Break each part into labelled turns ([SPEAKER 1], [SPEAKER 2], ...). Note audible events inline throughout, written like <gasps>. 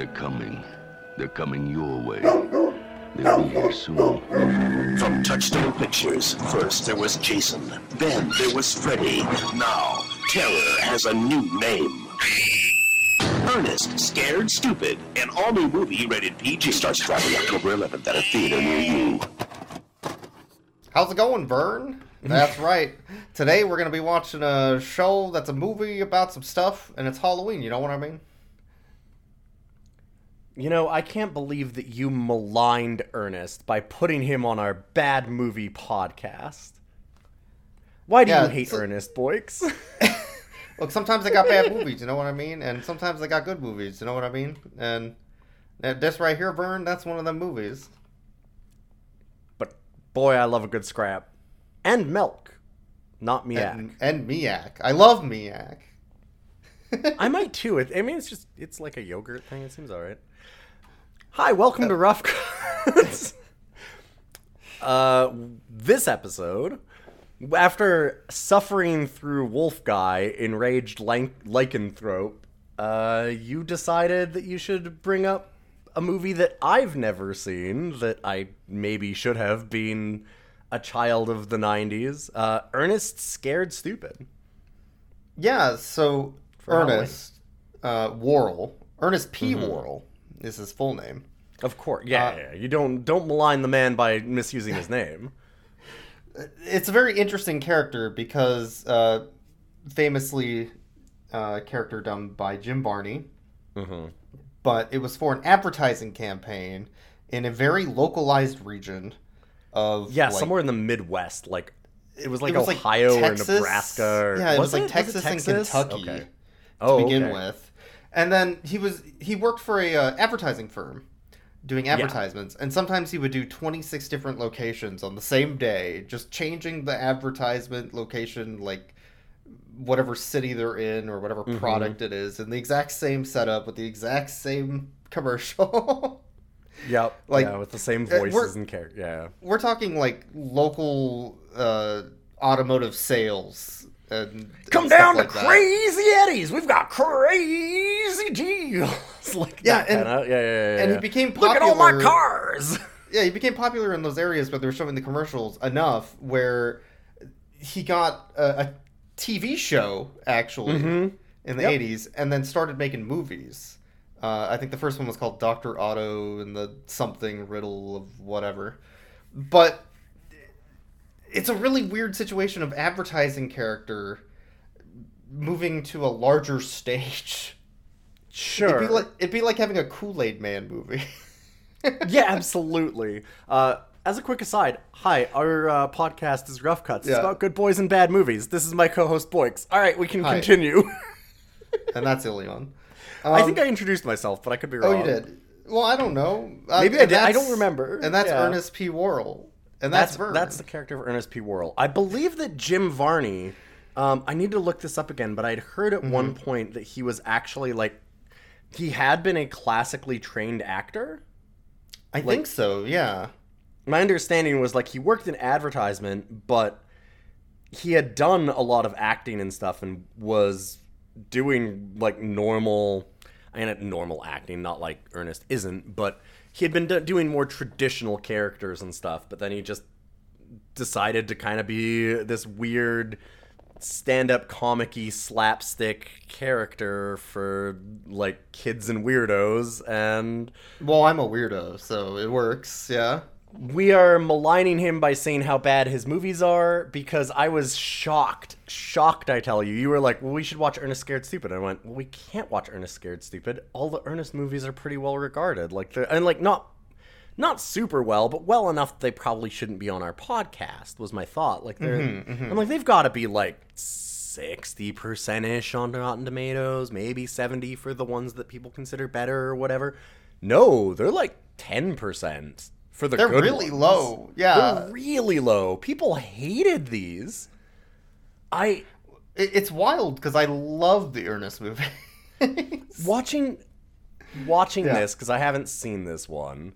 [SPEAKER 1] They're coming. They're coming your way. They'll be here soon.
[SPEAKER 2] From Touchstone Pictures, first there was Jason, then there was Freddy. Now, Terror has a new name. Ernest, Scared Stupid, an all-new movie rated PG. Starts dropping October 11th at a theater near you.
[SPEAKER 3] How's it going, Vern? That's <laughs> right. Today we're gonna be watching a show that's a movie about some stuff, and it's Halloween. You know what I mean?
[SPEAKER 4] You know, I can't believe that you maligned Ernest by putting him on our bad movie podcast. Why do
[SPEAKER 3] Yeah,
[SPEAKER 4] you hate Ernest, Boykes? <laughs>
[SPEAKER 3] Look, sometimes they got bad movies. You know what I mean? And sometimes they got good movies. You know what I mean? And this right here, Vern, that's one of them movies.
[SPEAKER 4] but boy, I love a good scrap. And milk. Not Miak.
[SPEAKER 3] And, and Miak. I love Miak. <laughs>
[SPEAKER 4] I might too. I mean, it's just, it's like a yogurt thing. It seems alright. Hi, welcome to Rough Cuts. <laughs> uh, this episode, after suffering through Wolf Guy, enraged lycanthrope, uh, you decided that you should bring up a movie that I've never seen that I maybe should have been a child of the 90s. Uh, Ernest Scared Stupid.
[SPEAKER 3] Yeah, so
[SPEAKER 4] For
[SPEAKER 3] Ernest uh, Worrell, Ernest P.
[SPEAKER 4] Mm-hmm.
[SPEAKER 3] Worrell is his full name.
[SPEAKER 4] Of course, yeah,
[SPEAKER 3] Uh,
[SPEAKER 4] yeah. You don't don't malign the man by misusing his name. <laughs>
[SPEAKER 3] It's a very interesting character because uh, famously uh, character done by Jim Varney,
[SPEAKER 4] Mm-hmm.
[SPEAKER 3] but it was for an advertising campaign in a very localized region of
[SPEAKER 4] Yeah,
[SPEAKER 3] like,
[SPEAKER 4] somewhere in the Midwest, like it was like
[SPEAKER 3] it was like
[SPEAKER 4] Ohio or Nebraska. Or,
[SPEAKER 3] yeah, it was, like
[SPEAKER 4] it?
[SPEAKER 3] Texas, and Kentucky
[SPEAKER 4] Okay.
[SPEAKER 3] to
[SPEAKER 4] Oh,
[SPEAKER 3] begin
[SPEAKER 4] okay.
[SPEAKER 3] with, and then he was he worked for a uh, advertising firm doing advertisements, and sometimes he would do twenty six different locations on the same day, just changing the advertisement location like whatever city they're in or whatever
[SPEAKER 4] Mm-hmm.
[SPEAKER 3] product it is, and the exact same setup with the exact same <laughs> commercial.
[SPEAKER 4] Yep. <laughs>
[SPEAKER 3] Like,
[SPEAKER 4] yeah, with the same
[SPEAKER 3] uh,
[SPEAKER 4] voices and characters. Yeah.
[SPEAKER 3] We're talking like local uh, automotive sales. And
[SPEAKER 4] Come
[SPEAKER 3] and
[SPEAKER 4] down
[SPEAKER 3] like
[SPEAKER 4] to
[SPEAKER 3] that.
[SPEAKER 4] Crazy Eddie's. We've got crazy deals. <laughs> like
[SPEAKER 3] Yeah,
[SPEAKER 4] that
[SPEAKER 3] and-
[SPEAKER 4] yeah, yeah, yeah,
[SPEAKER 3] and he became
[SPEAKER 4] Look at all my
[SPEAKER 3] popular-
[SPEAKER 4] cars. <laughs>
[SPEAKER 3] Yeah, he became popular in those areas, but they were showing the commercials enough where he got a, a TV show actually
[SPEAKER 4] Mhm.
[SPEAKER 3] in the
[SPEAKER 4] Yep.
[SPEAKER 3] '80s, and then started making movies. Uh, I think the first one was called Doctor Otto and the something riddle of whatever, but it's a really weird situation of advertising character moving to a larger stage.
[SPEAKER 4] Sure.
[SPEAKER 3] It'd be like it'd be like having a Kool Aid Man movie. <laughs>
[SPEAKER 4] yeah, absolutely. Uh, as a quick aside, hi, our uh, podcast is Rough Cuts. It's
[SPEAKER 3] Yeah.
[SPEAKER 4] about good boys and bad movies. This is my co-host Boykes. All right, we can
[SPEAKER 3] Hi.
[SPEAKER 4] continue. <laughs>
[SPEAKER 3] and that's Ilion.
[SPEAKER 4] I
[SPEAKER 3] Um,
[SPEAKER 4] think I introduced myself, but I could be wrong.
[SPEAKER 3] Oh, you did. Well, I don't know. Uh,
[SPEAKER 4] Maybe I did. I don't remember.
[SPEAKER 3] And that's
[SPEAKER 4] Yeah.
[SPEAKER 3] Ernest P. Worrell. And that's
[SPEAKER 4] That's that's the character of Ernest P. Worrell. I believe that Jim Varney. Um, I need to look this up again, but I'd heard at one
[SPEAKER 3] Mm-hmm.
[SPEAKER 4] point that he was actually like he had been a classically trained actor.
[SPEAKER 3] I think so. Yeah.
[SPEAKER 4] my understanding was like he worked in advertisement, but he had done a lot of acting and stuff and was doing like normal, I mean, normal acting, not like Ernest isn't, but he had been do- doing more traditional characters and stuff, but then he just decided to kind of be this weird stand-up comic-y slapstick character for like kids and weirdos and
[SPEAKER 3] Well, I'm a weirdo, so it works. Yeah.
[SPEAKER 4] We are maligning him by saying how bad his movies are because I was shocked. Shocked, I tell you. You were like, well, we should watch Ernest Scared Stupid. I went, well, we can't watch Ernest Scared Stupid. All the Ernest movies are pretty well regarded. Like, they're, and like, not. Not super well, but well enough that they probably shouldn't be on our podcast. Was my thought. Like they're, mm-hmm, mm-hmm. I'm like they've got to be like sixty percent ish on Rotten Tomatoes, maybe seventy for the ones that people consider better or whatever. No, they're like ten percent for the
[SPEAKER 3] They're really
[SPEAKER 4] ones.
[SPEAKER 3] low. Yeah.
[SPEAKER 4] They're really low. People hated these. I
[SPEAKER 3] it's wild because I love the Ernest movie. <laughs>
[SPEAKER 4] watching watching
[SPEAKER 3] Yeah.
[SPEAKER 4] this because I haven't seen this one.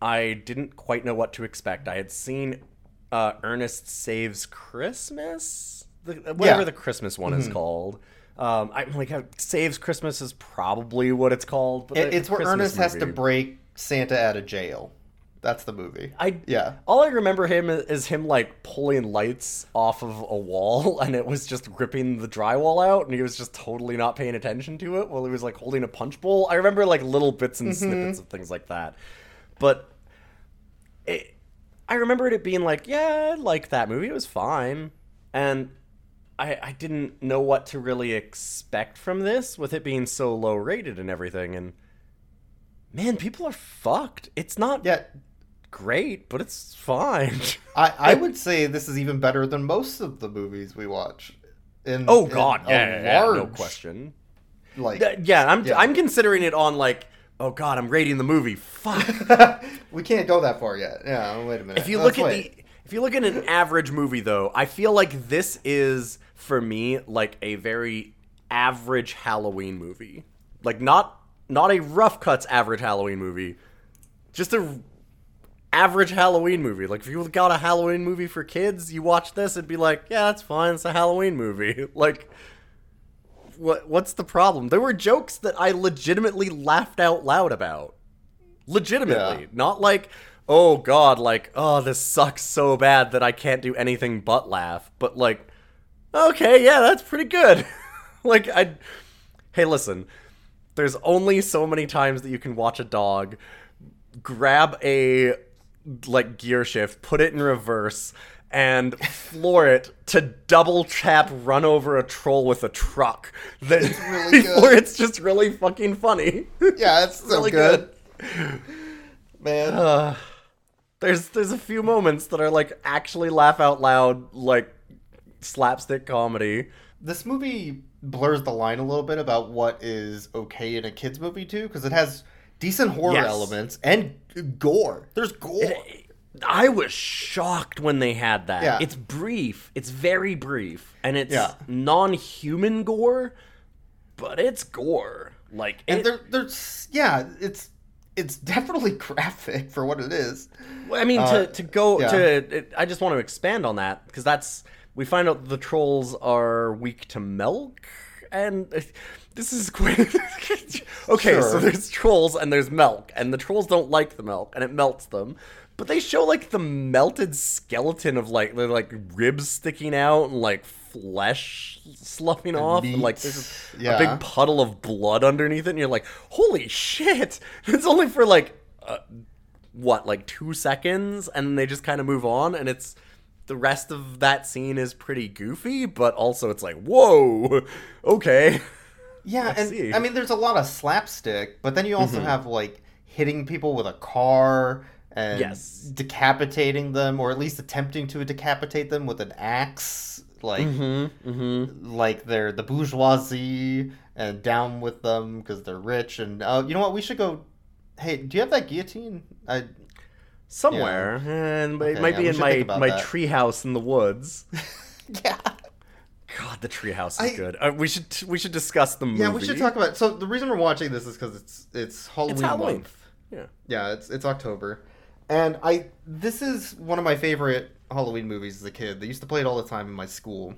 [SPEAKER 4] I didn't quite know what to expect. I had seen uh, Ernest Saves Christmas the, whatever
[SPEAKER 3] Yeah.
[SPEAKER 4] the Christmas one is called. Um, I'm like, uh, Saves Christmas is probably what it's called. But
[SPEAKER 3] It- it's where
[SPEAKER 4] Christmas
[SPEAKER 3] Ernest has to break Santa out of jail. That's the movie.
[SPEAKER 4] I
[SPEAKER 3] yeah.
[SPEAKER 4] All I remember him is, is him like pulling lights off of a wall, <laughs> and it was just ripping the drywall out, and he was just totally not paying attention to it while he was like holding a punch bowl. I remember like little bits and mm-hmm. snippets of things like that, but it, I remembered it being like, yeah, I liked that movie. It was fine, and I I didn't know what to really expect from this with it being so low rated and everything, and. Man, people are fucked. It's not
[SPEAKER 3] Yeah.
[SPEAKER 4] Great, but it's fine. <laughs>
[SPEAKER 3] I, I would say this is even better than most of the movies we watch. In,
[SPEAKER 4] oh
[SPEAKER 3] in
[SPEAKER 4] god,
[SPEAKER 3] a
[SPEAKER 4] yeah, yeah, yeah, no question.
[SPEAKER 3] Like,
[SPEAKER 4] Th- Yeah, I'm
[SPEAKER 3] Yeah.
[SPEAKER 4] I'm considering it on like, oh god, I'm rating the movie. Fuck. <laughs>
[SPEAKER 3] we can't go that far yet. Yeah, wait a minute.
[SPEAKER 4] if you
[SPEAKER 3] Let's
[SPEAKER 4] look at
[SPEAKER 3] wait.
[SPEAKER 4] the if you look at an average movie though, I feel like this is for me like a very average Halloween movie. Like not not a rough cuts average Halloween movie. Just a average Halloween movie. Like if you got a Halloween movie for kids, you watch this and be like, yeah, that's fine. It's a Halloween movie. <laughs> like what what's the problem? There were jokes that I legitimately laughed out loud about. Legitimately.
[SPEAKER 3] Yeah.
[SPEAKER 4] Not like, oh god, like, oh, this sucks so bad that I can't do anything but laugh. But like, okay, yeah, that's pretty good. <laughs> like I Hey, listen. There's only so many times that you can watch a dog grab a like gear shift, put it in reverse, and floor it to double tap run over a troll with a truck. That
[SPEAKER 3] really <laughs> good.
[SPEAKER 4] before it's just really fucking funny.
[SPEAKER 3] yeah, it's so
[SPEAKER 4] really
[SPEAKER 3] good. Man,
[SPEAKER 4] Uh, <sighs> there's there's a few moments that are like actually laugh out loud, like slapstick comedy.
[SPEAKER 3] this movie blurs the line a little bit about what is okay in a kids movie too, because it has decent horror
[SPEAKER 4] Yes.
[SPEAKER 3] elements and gore. There's gore.
[SPEAKER 4] I was shocked when they had that.
[SPEAKER 3] Yeah.
[SPEAKER 4] It's brief. It's very brief, and it's
[SPEAKER 3] Yeah.
[SPEAKER 4] non-human gore, but it's gore. Like
[SPEAKER 3] and
[SPEAKER 4] it,
[SPEAKER 3] there, there's yeah, it's it's <laughs> definitely graphic for what it is.
[SPEAKER 4] I mean,
[SPEAKER 3] Uh,
[SPEAKER 4] to, to go
[SPEAKER 3] yeah.
[SPEAKER 4] to, it, I just want to expand on that because that's we find out the trolls are weak to milk, and this is quite <laughs> okay. So there's trolls and there's milk, and the trolls don't like the milk, and it melts them. But they show like the melted skeleton of like they're like ribs sticking out and like flesh sloughing off, and like
[SPEAKER 3] meat.
[SPEAKER 4] there's a big puddle of blood underneath it, and you're like, holy shit! <laughs> It's only for like. Uh, what like two seconds and then they just kind of move on and it's the rest of that scene is pretty goofy but also it's like whoa <laughs> okay
[SPEAKER 3] Yeah, and
[SPEAKER 4] see.
[SPEAKER 3] I mean, there's a lot of slapstick, but then you also have like hitting people with a car and
[SPEAKER 4] Yes.
[SPEAKER 3] decapitating them, or at least attempting to decapitate them with an axe. Like,
[SPEAKER 4] Mm-hmm,
[SPEAKER 3] like they're the bourgeoisie and down with them because they're rich. And uh, you know what? We should go. Hey, do you have that guillotine? I
[SPEAKER 4] somewhere and it
[SPEAKER 3] Okay,
[SPEAKER 4] might
[SPEAKER 3] yeah,
[SPEAKER 4] be in my my treehouse in the woods <laughs>
[SPEAKER 3] yeah.
[SPEAKER 4] God the treehouse is
[SPEAKER 3] I-
[SPEAKER 4] good uh, we should we should discuss the movie
[SPEAKER 3] Yeah, we should talk about. It. So the reason we're watching this is because it's it's Halloween,
[SPEAKER 4] it's Halloween
[SPEAKER 3] month.
[SPEAKER 4] yeah
[SPEAKER 3] Yeah, it's it's October, and I this is one of my favorite Halloween movies as a kid. They used to play it all the time in my school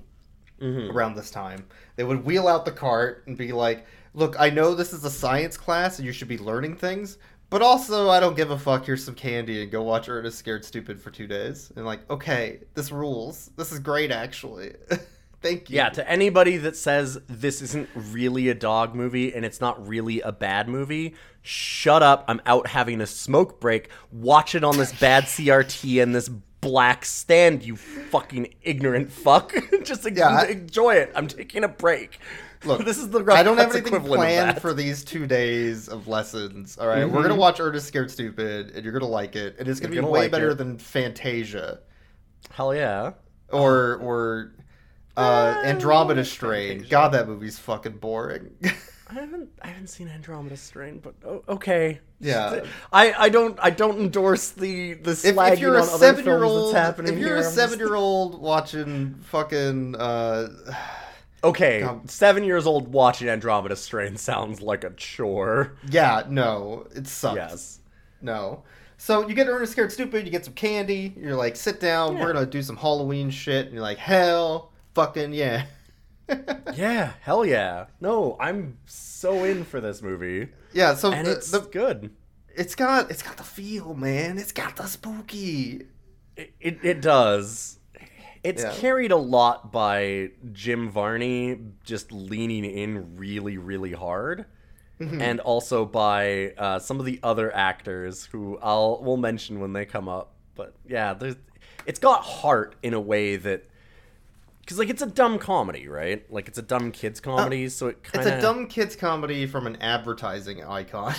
[SPEAKER 3] around this time. They would wheel out the cart and be like, "Look, I know this is a science class and you should be learning things, but also I don't give a fuck. Here's some candy and go watch Ernest Scared Stupid for two days." And like, okay, this rules. This is great, actually. <laughs> Thank you.
[SPEAKER 4] Yeah, to anybody that says this isn't really a dog movie and it's not really a bad movie, shut up. I'm out having a smoke break. Watch it on this bad <laughs> CRT and this black stand, you fucking ignorant fuck. <laughs> Just
[SPEAKER 3] Yeah, I-
[SPEAKER 4] enjoy it. I'm taking a break.
[SPEAKER 3] Look, <laughs>
[SPEAKER 4] this is the rough
[SPEAKER 3] I don't have anything planned for these two days of lessons. All right? we're
[SPEAKER 4] Mhm.
[SPEAKER 3] gonna watch Ernest Scared Stupid, and you're gonna like it, and it's gonna
[SPEAKER 4] You're
[SPEAKER 3] be
[SPEAKER 4] gonna
[SPEAKER 3] way
[SPEAKER 4] like
[SPEAKER 3] better
[SPEAKER 4] it.
[SPEAKER 3] than Fantasia
[SPEAKER 4] Hell yeah.
[SPEAKER 3] or or uh, Andromeda Strain. God, that movie's fucking boring.
[SPEAKER 4] I haven't I haven't seen Andromeda Strain, but oh, okay.
[SPEAKER 3] Yeah.
[SPEAKER 4] I, I don't I don't endorse the the
[SPEAKER 3] if,
[SPEAKER 4] slagging
[SPEAKER 3] if you're a
[SPEAKER 4] other
[SPEAKER 3] seven year old if you're
[SPEAKER 4] here,
[SPEAKER 3] a seven year old watching fucking uh, <sighs>
[SPEAKER 4] Okay,
[SPEAKER 3] Um,
[SPEAKER 4] seven years old watching Andromeda Strain sounds like a chore.
[SPEAKER 3] yeah, no, it sucks.
[SPEAKER 4] Yes.
[SPEAKER 3] No. So you get Ernest Scared Stupid, you get some candy, you're like, sit down, we're gonna do some Halloween shit, and you're like, hell fucking yeah. <laughs>
[SPEAKER 4] yeah, hell yeah. No, I'm so in for this movie.
[SPEAKER 3] Yeah, so
[SPEAKER 4] And
[SPEAKER 3] the-
[SPEAKER 4] it's
[SPEAKER 3] the,
[SPEAKER 4] good.
[SPEAKER 3] it's got it's got the feel, man. It's got the spooky.
[SPEAKER 4] It, it, it does. It's
[SPEAKER 3] Yeah.
[SPEAKER 4] carried a lot by Jim Varney just leaning in really, really hard.
[SPEAKER 3] Mm-hmm.
[SPEAKER 4] And also by uh, some of the other actors who I'll we'll mention when they come up. But yeah, there's it's got heart in a way that because like it's a dumb comedy, right? Like it's a dumb kids uh, comedy, so it kind of It's
[SPEAKER 3] a dumb kids comedy from an advertising icon,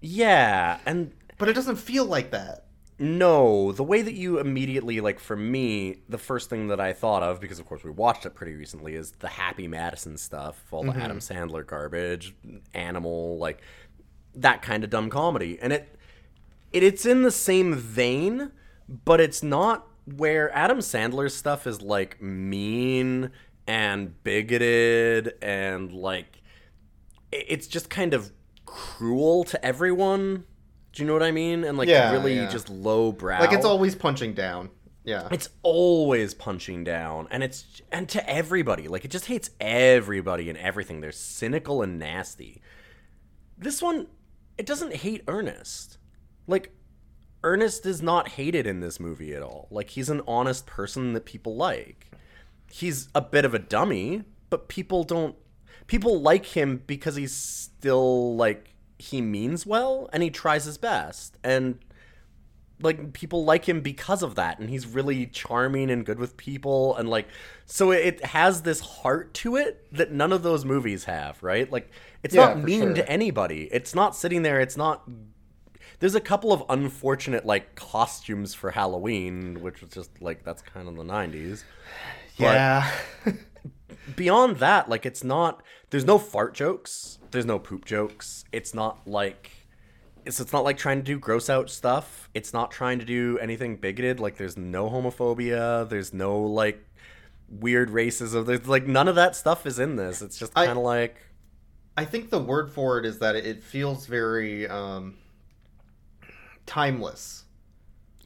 [SPEAKER 4] yeah, and
[SPEAKER 3] but it doesn't feel like that.
[SPEAKER 4] No, the way that you immediately like for me, the first thing that I thought of because of course we watched it pretty recently is the Happy Madison stuff, all the Adam mm-hmm. Sandler garbage, Animal, like that kind of dumb comedy. And it, it it's in the same vein, but it's not where Adam Sandler's stuff is like mean and bigoted and like it's just kind of cruel to everyone. Do you know what I mean? And like
[SPEAKER 3] Yeah,
[SPEAKER 4] really
[SPEAKER 3] yeah.
[SPEAKER 4] just low brow.
[SPEAKER 3] Like it's always punching down. Yeah.
[SPEAKER 4] it's always punching down and it's and to everybody. Like it just hates everybody and everything. They're cynical and nasty. This one it doesn't hate Ernest. Like Ernest is not hated in this movie at all. Like he's an honest person that people like. He's a bit of a dummy, but people don't people like him because he's still like he means well and he tries his best and like people like him because of that and he's really charming and good with people and like so it has this heart to it that none of those movies have right like it's
[SPEAKER 3] Yeah,
[SPEAKER 4] not mean
[SPEAKER 3] sure.
[SPEAKER 4] to anybody it's not sitting there it's not there's a couple of unfortunate like costumes for halloween which was just like that's kind of the 90s
[SPEAKER 3] yeah. <laughs>
[SPEAKER 4] beyond that, like it's not. There's no fart jokes. There's no poop jokes. It's not like. It's, it's not like trying to do gross out stuff. It's not trying to do anything bigoted. Like there's no homophobia. There's no like weird racism. There's like none of that stuff is in this. It's just kind of like
[SPEAKER 3] I think the word for it is that it feels very um timeless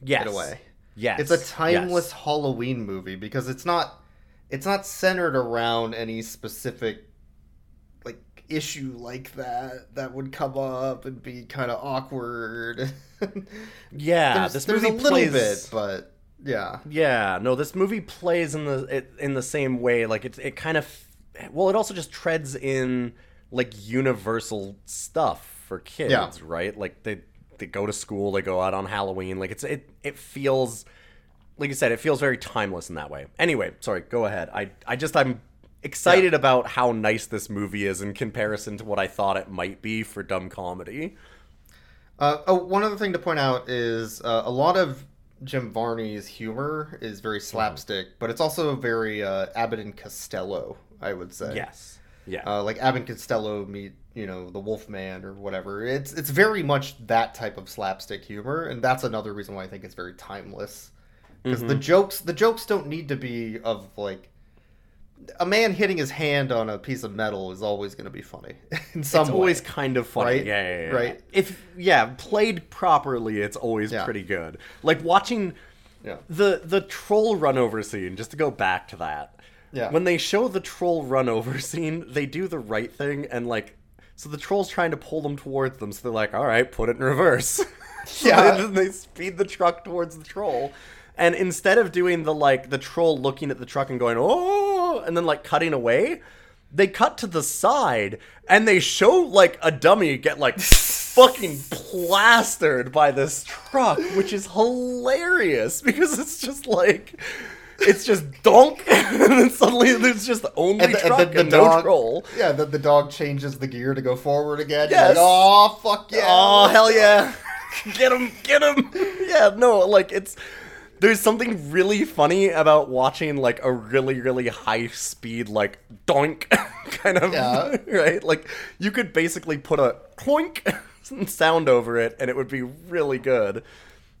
[SPEAKER 4] yes,
[SPEAKER 3] in a way.
[SPEAKER 4] Yes,
[SPEAKER 3] It's a timeless
[SPEAKER 4] yes.
[SPEAKER 3] Halloween movie because it's not it's not centered around any specific like issue like that that would come up and be kind of awkward. <laughs>
[SPEAKER 4] Yeah,
[SPEAKER 3] there's,
[SPEAKER 4] this
[SPEAKER 3] there's
[SPEAKER 4] movie
[SPEAKER 3] a little
[SPEAKER 4] plays,
[SPEAKER 3] bit, but yeah.
[SPEAKER 4] Yeah, no, this movie plays in the it, in the same way. Like it, it kind of, well, it also just treads in like universal stuff for kids,
[SPEAKER 3] Yeah.
[SPEAKER 4] right? Like they they go to school, they go out on Halloween. Like it's it it feels, like you said, it feels very timeless in that way. Anyway, sorry, go ahead. I I just I'm excited about how nice this movie is in comparison to what I thought it might be for dumb comedy.
[SPEAKER 3] Uh, oh, one other thing to point out is uh, a lot of Jim Varney's humor is very
[SPEAKER 4] Mm-hmm.
[SPEAKER 3] slapstick, but it's also very uh, Abbott and Costello, I would say.
[SPEAKER 4] Yes. Yeah.
[SPEAKER 3] Uh, like Abbott and Costello meet, you know, the Wolfman or whatever. It's it's very much that type of slapstick humor, and that's another reason why I think it's very timeless. Because
[SPEAKER 4] Mm-hmm.
[SPEAKER 3] the jokes, the jokes don't need to be of like a man hitting his hand on a piece of metal is always going to be funny <laughs> in some
[SPEAKER 4] it's
[SPEAKER 3] way.
[SPEAKER 4] always kind of funny.
[SPEAKER 3] Right?
[SPEAKER 4] Yeah, yeah, yeah.
[SPEAKER 3] Right.
[SPEAKER 4] If yeah, played properly, it's always
[SPEAKER 3] Yeah.
[SPEAKER 4] pretty good. Like watching
[SPEAKER 3] yeah.
[SPEAKER 4] the the troll run over scene. Just to go back to that.
[SPEAKER 3] Yeah.
[SPEAKER 4] When they show the troll run over <laughs> scene, they do the right thing and like. So the troll's trying to pull them towards them, so they're like, "All right, put it in reverse." <laughs> <laughs>
[SPEAKER 3] Yeah.
[SPEAKER 4] then they speed the truck towards the troll, and instead of doing the like the troll looking at the truck and going, "Oh," and then like cutting away, they cut to the side and they show like a dummy get like <laughs> fucking plastered by this truck, which is hilarious because it's just like it's just donk, <laughs> and then suddenly there's just only
[SPEAKER 3] And, the,
[SPEAKER 4] truck
[SPEAKER 3] and
[SPEAKER 4] and,
[SPEAKER 3] the, the
[SPEAKER 4] no
[SPEAKER 3] dog,
[SPEAKER 4] troll.
[SPEAKER 3] yeah, the, the dog changes the gear to go forward again.
[SPEAKER 4] Yes.
[SPEAKER 3] Like, oh fuck yeah!
[SPEAKER 4] Oh hell yeah! <laughs> get him, get him! <laughs> Yeah, no, like it's there's something really funny about watching like a really really high speed like doink kind of
[SPEAKER 3] Yeah.
[SPEAKER 4] right. Like you could basically put a clink sound over it and it would be really good.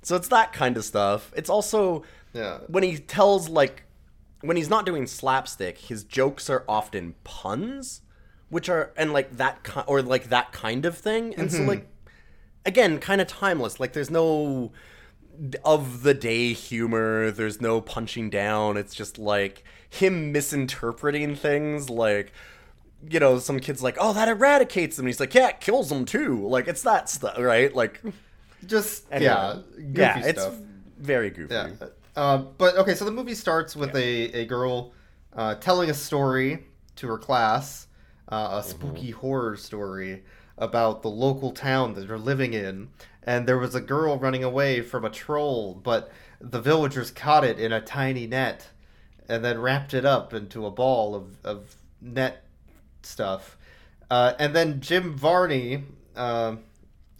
[SPEAKER 4] So it's that kind of stuff. It's also
[SPEAKER 3] Yeah.
[SPEAKER 4] when he tells like when he's not doing slapstick, his jokes are often puns, which are and like that ki- or like that kind of thing. And so mm-hmm. like again, kind of timeless. Like there's no of the day humor. There's no punching down. It's just like him misinterpreting things like you know, some kids like, "Oh, that eradicates them." And he's like, "Yeah, it kills them too." Like it's that stuff, right? Like
[SPEAKER 3] Just
[SPEAKER 4] anyway.
[SPEAKER 3] yeah, goofy
[SPEAKER 4] yeah, it's very goofy.
[SPEAKER 3] Yeah. Uh, but okay, so the movie starts with a, a girl uh, telling a story to her class, uh, a spooky horror story about the local town that they're living in. And there was a girl running away from a troll, but the villagers caught it in a tiny net and then wrapped it up into a ball of, of net stuff. Uh, and then Jim Varney, uh,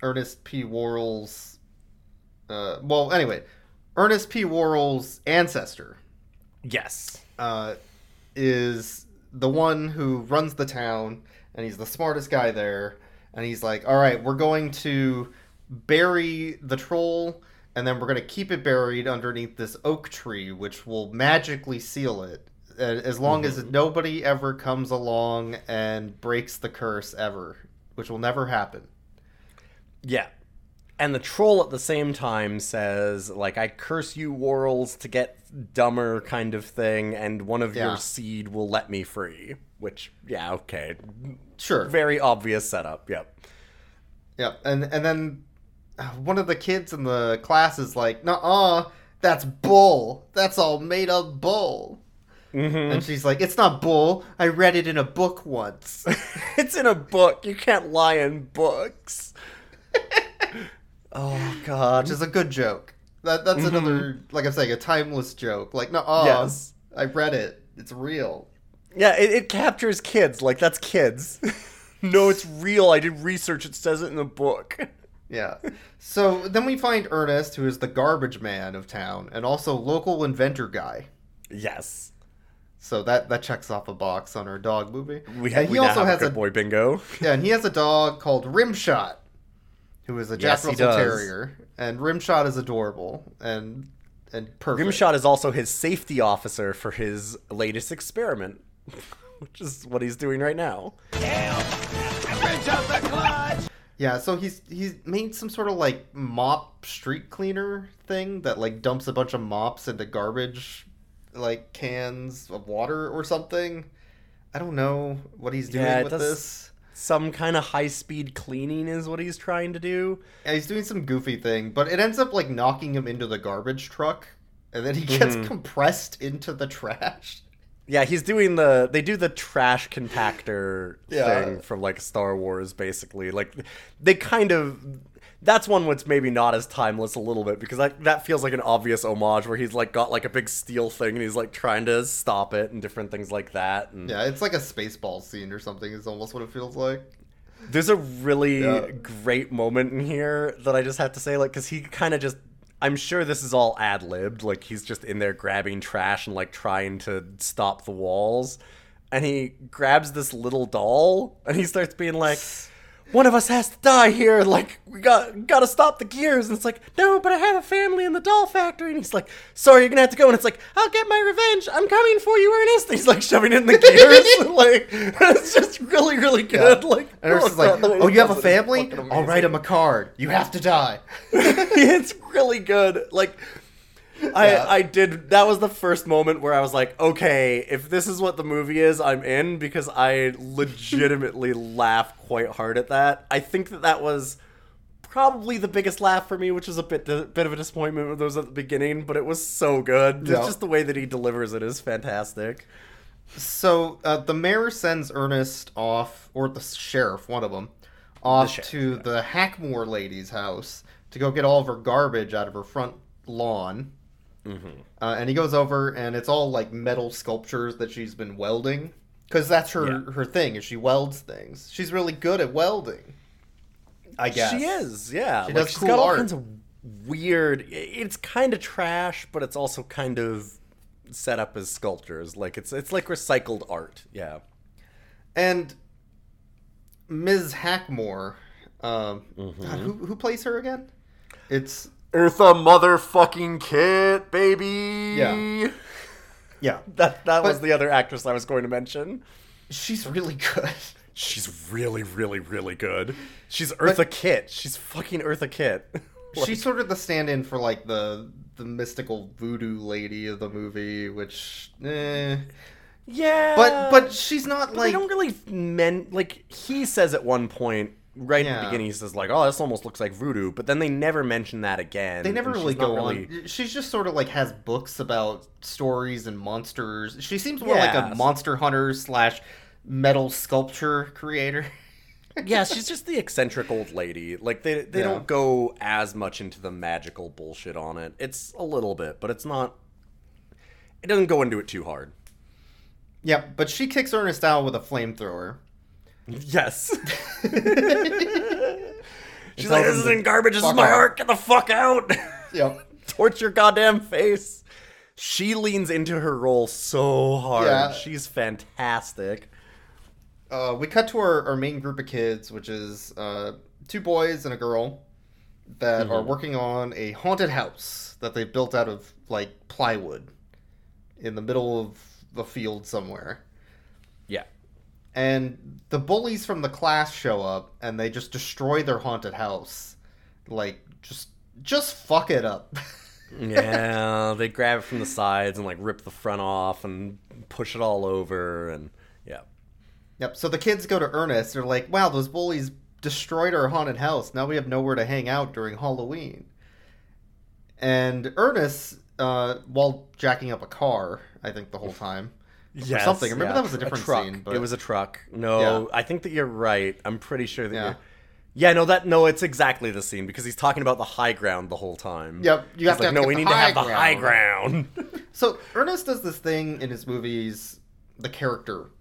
[SPEAKER 3] Ernest P. Worrell's. Uh, well, anyway, Ernest P. Worrell's ancestor
[SPEAKER 4] Yes.
[SPEAKER 3] uh, is the one who runs the town, and he's the smartest guy there. And he's like, "All right, we're going to bury the troll, and then we're going to keep it buried underneath this oak tree, which will magically seal it, as long as nobody ever comes along and breaks the curse ever, which will never happen."
[SPEAKER 4] Yeah. And the troll at the same time says, like, I curse you, Worrells, to get dumber kind of thing, and one of
[SPEAKER 3] Yeah.
[SPEAKER 4] your seed will let me free. Which, yeah, okay.
[SPEAKER 3] Sure.
[SPEAKER 4] Very obvious setup, yep.
[SPEAKER 3] Yeah, and and then uh, one of the kids in the class is like, "Nuh-uh, that's bull. That's all made up bull." And she's like, "It's not bull. I read it in a book once." <laughs>
[SPEAKER 4] it's in a book. You can't lie in books. <laughs> oh, <gasps> God.
[SPEAKER 3] Which is a good joke. That that's mm-hmm. another, like I'm saying, a timeless joke. Like, "Nuh-uh,
[SPEAKER 4] Yes.
[SPEAKER 3] I read it. It's real."
[SPEAKER 4] Yeah, it, it captures kids. Like, that's kids. <laughs> no, it's real. I did research. It says it in the book. <laughs>
[SPEAKER 3] Yeah. So then we find Ernest, who is the garbage man of town, and also local inventor guy.
[SPEAKER 4] yes.
[SPEAKER 3] So that that checks off a box on our dog movie.
[SPEAKER 4] We,
[SPEAKER 3] And
[SPEAKER 4] he we now have a good
[SPEAKER 3] a
[SPEAKER 4] boy bingo.
[SPEAKER 3] Yeah, and he has a dog called Rimshot, who is a Jack
[SPEAKER 4] Yes,
[SPEAKER 3] Russell. Terrier, and Rimshot is adorable and and perfect.
[SPEAKER 4] Rimshot is also his safety officer for his latest experiment, <laughs> which is what he's doing right now.
[SPEAKER 3] Yeah, so he's he's made some sort of like mop street cleaner thing that like dumps a bunch of mops into garbage like cans of water or something. I don't know what he's doing
[SPEAKER 4] Yeah,
[SPEAKER 3] with
[SPEAKER 4] does-
[SPEAKER 3] this.
[SPEAKER 4] Some kind of high speed cleaning is what he's trying to do.
[SPEAKER 3] Yeah, he's doing some goofy thing, but it ends up like knocking him into the garbage truck, and then he gets
[SPEAKER 4] Mm-hmm.
[SPEAKER 3] compressed into the trash.
[SPEAKER 4] Yeah, he's doing the they do the trash compactor
[SPEAKER 3] Yeah.
[SPEAKER 4] thing from like Star Wars basically. Like they kind of that's one that's maybe not as timeless a little bit because that that feels like an obvious homage where he's like got like a big steel thing and he's like trying to stop it and different things like that. And
[SPEAKER 3] Yeah, it's like a spaceball scene or something. Is almost what it feels like.
[SPEAKER 4] There's a really
[SPEAKER 3] Yeah.
[SPEAKER 4] great moment in here that I just have to say, like, because he kind of just. I'm sure this is all ad libbed. Like, he's just in there grabbing trash and, like, trying to stop the walls. And he grabs this little doll and he starts being like, one of us has to die here. Like, we got got to stop the gears. And it's like, no, but I have a family in the doll factory. And he's like, sorry, you're gonna have to go. And it's like, I'll get my revenge. I'm coming for you, Ernest. And he's like shoving in the <laughs> gears. <laughs> like, it's just really, really good. Like,
[SPEAKER 3] And Ernest oh, is like, "Oh, you have a family? I'll write him a card. You have to die." <laughs>
[SPEAKER 4] it's really good. Like <laughs> I
[SPEAKER 3] Yeah.
[SPEAKER 4] I did that was the first moment where I was like, okay, if this is what the movie is, I'm in because I legitimately <laughs> laugh quite hard at that. I think that that was probably the biggest laugh for me, which was a bit bit of a disappointment with those at the beginning, but it was so good.
[SPEAKER 3] Yeah.
[SPEAKER 4] It's just the way that he delivers it is fantastic.
[SPEAKER 3] So uh, the mayor sends Ernest off, or the sheriff, one of them, off
[SPEAKER 4] sheriff,
[SPEAKER 3] to the Hackmore lady's house to go get all of her garbage out of her front lawn.
[SPEAKER 4] Mm-hmm.
[SPEAKER 3] Uh, and he goes over, and it's all like metal sculptures that she's been welding, because that's her
[SPEAKER 4] Yeah.
[SPEAKER 3] her thing. Is she welds things? She's really good at welding. I guess
[SPEAKER 4] She is, yeah.
[SPEAKER 3] She
[SPEAKER 4] like,
[SPEAKER 3] does
[SPEAKER 4] she's
[SPEAKER 3] cool
[SPEAKER 4] got all
[SPEAKER 3] art.
[SPEAKER 4] kinds of weird. It's kind of trash, but it's also kind of set up as sculptures. Like it's it's like recycled art. Yeah.
[SPEAKER 3] And Ms. Hackmore, um,
[SPEAKER 4] Mm-hmm.
[SPEAKER 3] God, who who plays her again? It's
[SPEAKER 4] Eartha motherfucking Kitt, baby.
[SPEAKER 3] Yeah. yeah, <laughs>
[SPEAKER 4] That that was the other actress I was going to mention.
[SPEAKER 3] she's really good. <laughs>
[SPEAKER 4] She's really, really, really good. She's Eartha Kitt. She's fucking Eartha Kitt. <laughs>
[SPEAKER 3] She's sort of the stand-in for like the the mystical voodoo lady of the movie, which, eh.
[SPEAKER 4] Yeah,
[SPEAKER 3] But but she's not
[SPEAKER 4] But
[SPEAKER 3] like
[SPEAKER 4] they don't really men like he says at one point right
[SPEAKER 3] Yeah.
[SPEAKER 4] the beginning he says like oh this almost looks like voodoo but then they never mention that again
[SPEAKER 3] they never really go
[SPEAKER 4] really-
[SPEAKER 3] on. She's just sort of like has books about stories and monsters. She seems more like a monster hunter slash metal sculpture creator. <laughs>
[SPEAKER 4] yeah she's <laughs> just the eccentric old lady like they they
[SPEAKER 3] Yeah.
[SPEAKER 4] don't go as much into the magical bullshit on it it's a little bit but it's not it doesn't go into it too hard
[SPEAKER 3] Yep, but she kicks Ernest out with a flamethrower.
[SPEAKER 4] Yes <laughs> she's like this isn't garbage this is my
[SPEAKER 3] off."
[SPEAKER 4] heart get the fuck out <laughs>
[SPEAKER 3] Yep.
[SPEAKER 4] torch your goddamn face. She leans into her role so hard.
[SPEAKER 3] Yeah.
[SPEAKER 4] She's fantastic.
[SPEAKER 3] Uh, we cut to our, our main group of kids, which is uh, two boys and a girl that are working on a haunted house that they built out of like plywood in the middle of the field somewhere. And the bullies from the class show up and they just destroy their haunted house. Like just just fuck it up. <laughs>
[SPEAKER 4] Yeah, they grab it from the sides and like rip the front off and push it all over and yeah.
[SPEAKER 3] Yep. So the kids go to Ernest. They're like, "Wow, those bullies destroyed our haunted house. Now we have nowhere to hang out during Halloween." And Ernest, uh, while jacking up a car, I think the whole time, or something. Remember
[SPEAKER 4] yeah,
[SPEAKER 3] that was a different
[SPEAKER 4] truck.
[SPEAKER 3] scene. But
[SPEAKER 4] It was a truck. No,
[SPEAKER 3] Yeah.
[SPEAKER 4] I think that you're right. I'm pretty sure that
[SPEAKER 3] Yeah.
[SPEAKER 4] you're Yeah, no, that no, it's exactly the scene because he's talking about the high ground the whole time.
[SPEAKER 3] Yep, you
[SPEAKER 4] He's
[SPEAKER 3] have to
[SPEAKER 4] like,
[SPEAKER 3] have
[SPEAKER 4] no, we need to have
[SPEAKER 3] high
[SPEAKER 4] the high ground. <laughs> <laughs>
[SPEAKER 3] So Ernest does this thing in his movies, the character,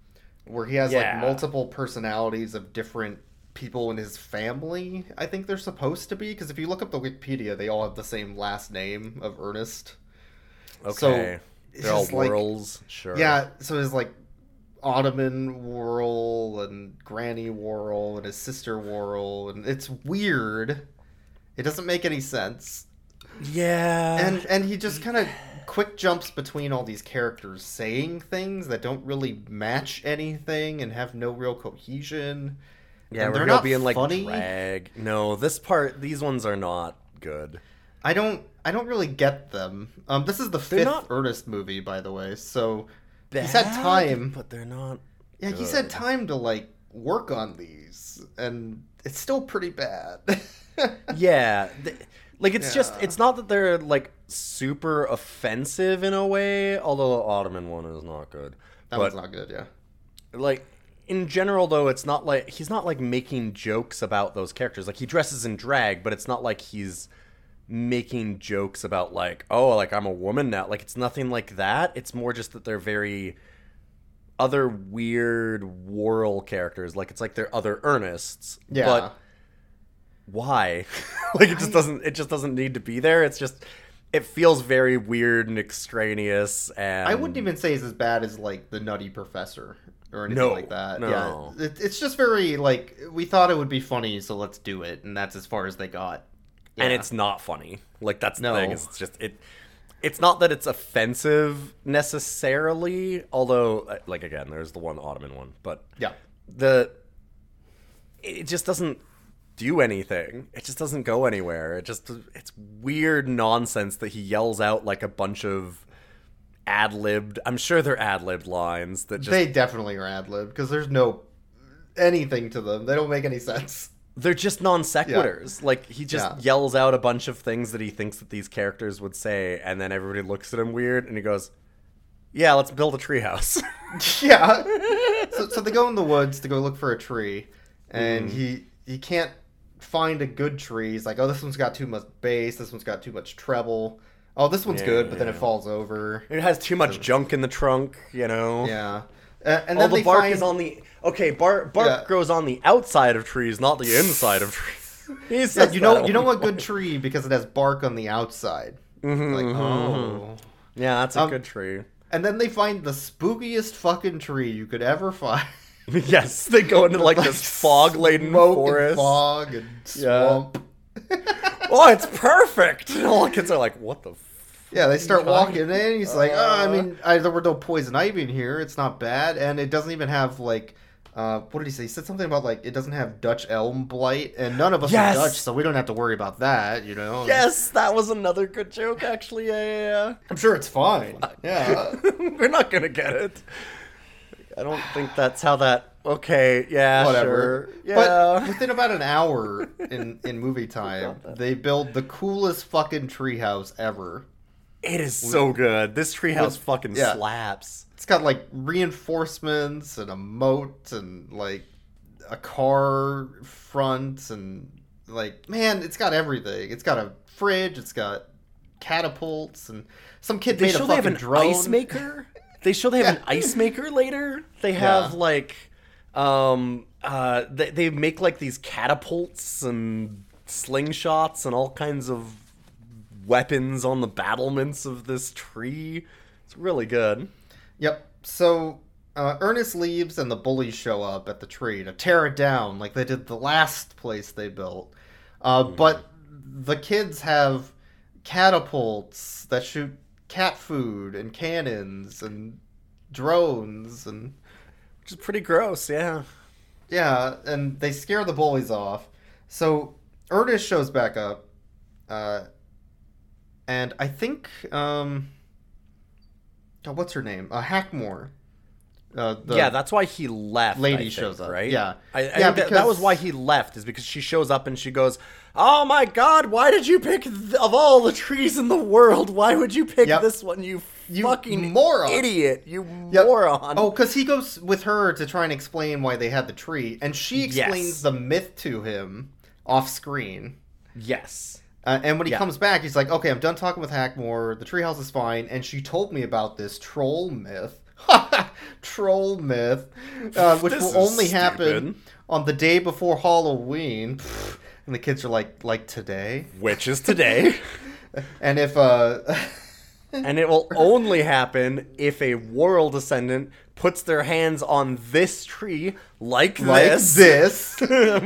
[SPEAKER 3] where he has like multiple personalities of different people in his family. I think they're supposed to be because if you look up the Wikipedia, they all have the same last name of Ernest.
[SPEAKER 4] okay,
[SPEAKER 3] So, it's
[SPEAKER 4] they're all
[SPEAKER 3] like-
[SPEAKER 4] Worrells. Sure.
[SPEAKER 3] Yeah, so it's like Ottoman Worrell and Granny Worrell and his sister Worrell, and it's weird. It doesn't make any sense.
[SPEAKER 4] yeah.
[SPEAKER 3] and and he just kind of quick jumps between all these characters saying things that don't really match anything and have no real cohesion.
[SPEAKER 4] Yeah,
[SPEAKER 3] they're
[SPEAKER 4] not
[SPEAKER 3] not
[SPEAKER 4] being like
[SPEAKER 3] funny.
[SPEAKER 4] drag. No, this part, these ones are not good.
[SPEAKER 3] I don't I don't really get them. Um, this is the
[SPEAKER 4] They're
[SPEAKER 3] fifth
[SPEAKER 4] not-
[SPEAKER 3] Ernest movie, by the way. So he's had time.
[SPEAKER 4] but they're not.
[SPEAKER 3] Yeah, he's had time to like work on these, and it's still pretty bad. <laughs>
[SPEAKER 4] Yeah, th- like it's just it's not that they're like super offensive in a way. Although the Ottoman one is not good.
[SPEAKER 3] that
[SPEAKER 4] but
[SPEAKER 3] one's not good. Yeah.
[SPEAKER 4] like in general though it's not like he's not like making jokes about those characters like he dresses in drag but it's not like he's making jokes about like oh like i'm a woman now like it's nothing like that it's more just that they're very other weird Worrell characters like it's like they're other ernests
[SPEAKER 3] Yeah.
[SPEAKER 4] but why <laughs> like it just doesn't it just doesn't need to be there it's just it feels very weird and extraneous and
[SPEAKER 3] I wouldn't even say it's as bad as like the Nutty Professor or anything
[SPEAKER 4] No,
[SPEAKER 3] like that.
[SPEAKER 4] no.
[SPEAKER 3] Yeah, it, it's just very like we thought it would be funny, so let's do it, and that's as far as they got.
[SPEAKER 4] And it's not funny. Like that's the
[SPEAKER 3] No.
[SPEAKER 4] thing. It's just it. It's not that it's offensive necessarily. Although, uh, like again, there's the one Ottoman one, but
[SPEAKER 3] yeah,
[SPEAKER 4] the it just doesn't do anything. It just doesn't go anywhere. It just it's weird nonsense that he yells out like a bunch of ad libbed. I'm sure they're ad libbed lines that just
[SPEAKER 3] they definitely are ad lib because there's no anything to them. They don't make any sense.
[SPEAKER 4] They're just non sequiturs. Like he just
[SPEAKER 3] Yeah.
[SPEAKER 4] yells out a bunch of things that he thinks that these characters would say, and then everybody looks at him weird, and he goes, "Yeah, let's build a treehouse." <laughs>
[SPEAKER 3] yeah. So, so they go in the woods to go look for a tree, and
[SPEAKER 4] Mm-hmm.
[SPEAKER 3] he he can't find a good tree. He's like, oh, this one's got too much bass. This one's got too much treble. Oh, this one's
[SPEAKER 4] Yeah,
[SPEAKER 3] good, but then it falls over.
[SPEAKER 4] it has too much junk in the trunk, you know.
[SPEAKER 3] Yeah. Uh, and
[SPEAKER 4] All
[SPEAKER 3] then
[SPEAKER 4] the
[SPEAKER 3] they
[SPEAKER 4] bark
[SPEAKER 3] find,
[SPEAKER 4] is on the okay. Bark bark
[SPEAKER 3] Yeah.
[SPEAKER 4] grows on the outside of trees, not the inside of trees. <laughs> He
[SPEAKER 3] Yeah, you know, you know a good tree because it has bark on the outside.
[SPEAKER 4] Mhm,
[SPEAKER 3] Like,
[SPEAKER 4] mhm,
[SPEAKER 3] oh.
[SPEAKER 4] Yeah, that's a
[SPEAKER 3] Um,
[SPEAKER 4] good tree.
[SPEAKER 3] And then they find the spookiest fucking tree you could ever find. <laughs>
[SPEAKER 4] yes, they go into like, this <laughs> fog laden forest.
[SPEAKER 3] and fog and
[SPEAKER 4] Yeah.
[SPEAKER 3] swamp.
[SPEAKER 4] Oh, it's perfect. And all the kids are like, "What the?" F-?
[SPEAKER 3] Yeah, they start walking in. He's like, oh, I
[SPEAKER 4] Uh.
[SPEAKER 3] mean, I, there were no poison ivy in here. It's not bad, and it doesn't even have like Uh, what did he say? He said something about like it doesn't have Dutch elm blight, and none of us
[SPEAKER 4] Yes!
[SPEAKER 3] are Dutch, so we don't have to worry about that. You know?
[SPEAKER 4] Yes, that was another good joke, actually. Yeah, yeah,
[SPEAKER 3] I'm sure it's fine. Yeah.
[SPEAKER 4] yeah. <laughs> We're not gonna get it. I don't think that's how that. Okay, yeah,
[SPEAKER 3] Whatever.
[SPEAKER 4] sure. Yeah.
[SPEAKER 3] But within about an hour in in movie <laughs> time, they build the coolest fucking treehouse ever.
[SPEAKER 4] it is so good. This treehouse fucking
[SPEAKER 3] yeah.
[SPEAKER 4] slaps.
[SPEAKER 3] It's got like reinforcements and a moat and like a car front and like man, it's got everything. It's got a fridge. It's got catapults and some kid
[SPEAKER 4] They
[SPEAKER 3] made
[SPEAKER 4] show
[SPEAKER 3] a
[SPEAKER 4] they
[SPEAKER 3] fucking
[SPEAKER 4] have an
[SPEAKER 3] drone.
[SPEAKER 4] ice <laughs> maker. They show they have an ice maker later. They have
[SPEAKER 3] Yeah.
[SPEAKER 4] like, um, uh, they they make like these catapults and slingshots and all kinds of weapons on the battlements of this tree. It's really good.
[SPEAKER 3] Yep. So uh, Ernest leaves and the bullies show up at the tree to tear it down like they did the last place they built. Uh, But the kids have catapults that shoot cat food and cannons and drones and
[SPEAKER 4] Which is pretty gross, yeah.
[SPEAKER 3] yeah, and they scare the bullies off. So Ernest shows back up, uh, and I think um, oh, what's her name? Uh, Hackmore. Uh, the,
[SPEAKER 4] yeah, that's why he left.
[SPEAKER 3] lady
[SPEAKER 4] think,
[SPEAKER 3] shows up,
[SPEAKER 4] right?
[SPEAKER 3] yeah.
[SPEAKER 4] I, I
[SPEAKER 3] Yeah,
[SPEAKER 4] think that, that was why he left. Is because she shows up and she goes, "Oh my God, why did you pick th- of all the trees in the world? Why would you pick
[SPEAKER 3] Yep.
[SPEAKER 4] this one? You,
[SPEAKER 3] You
[SPEAKER 4] fucking
[SPEAKER 3] moron."
[SPEAKER 4] idiot! You
[SPEAKER 3] Yep.
[SPEAKER 4] moron!
[SPEAKER 3] Oh, because he goes with her to try and explain why they had the tree, and she explains
[SPEAKER 4] Yes.
[SPEAKER 3] the myth to him off screen.
[SPEAKER 4] yes,
[SPEAKER 3] Uh, and when he
[SPEAKER 4] Yeah.
[SPEAKER 3] comes back, he's like, "Okay, I'm done talking with Hackmore. The treehouse is fine." And she told me about this troll myth, <laughs> troll myth, uh, <laughs> which will only happen on the day before Halloween. <laughs> And the kids are like, "Like today?"
[SPEAKER 4] which is today,
[SPEAKER 3] And if uh,
[SPEAKER 4] and it will only happen if a Worrell descendant puts their hands on this tree like,
[SPEAKER 3] like
[SPEAKER 4] this.
[SPEAKER 3] this,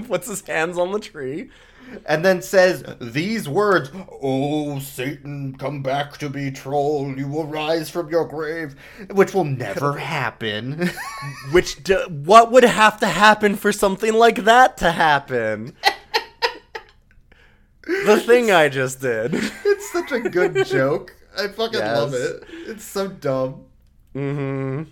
[SPEAKER 4] puts his hands on the tree.
[SPEAKER 3] And then says these words, "Oh Satan, come back to be troll. You will rise from your grave," which will never <laughs> happen. <laughs>
[SPEAKER 4] Which d- what would have to happen for something like that to happen? the <laughs> thing I just did.
[SPEAKER 3] it's such a good joke. I fucking love it. It's so dumb.
[SPEAKER 4] Mm-hmm.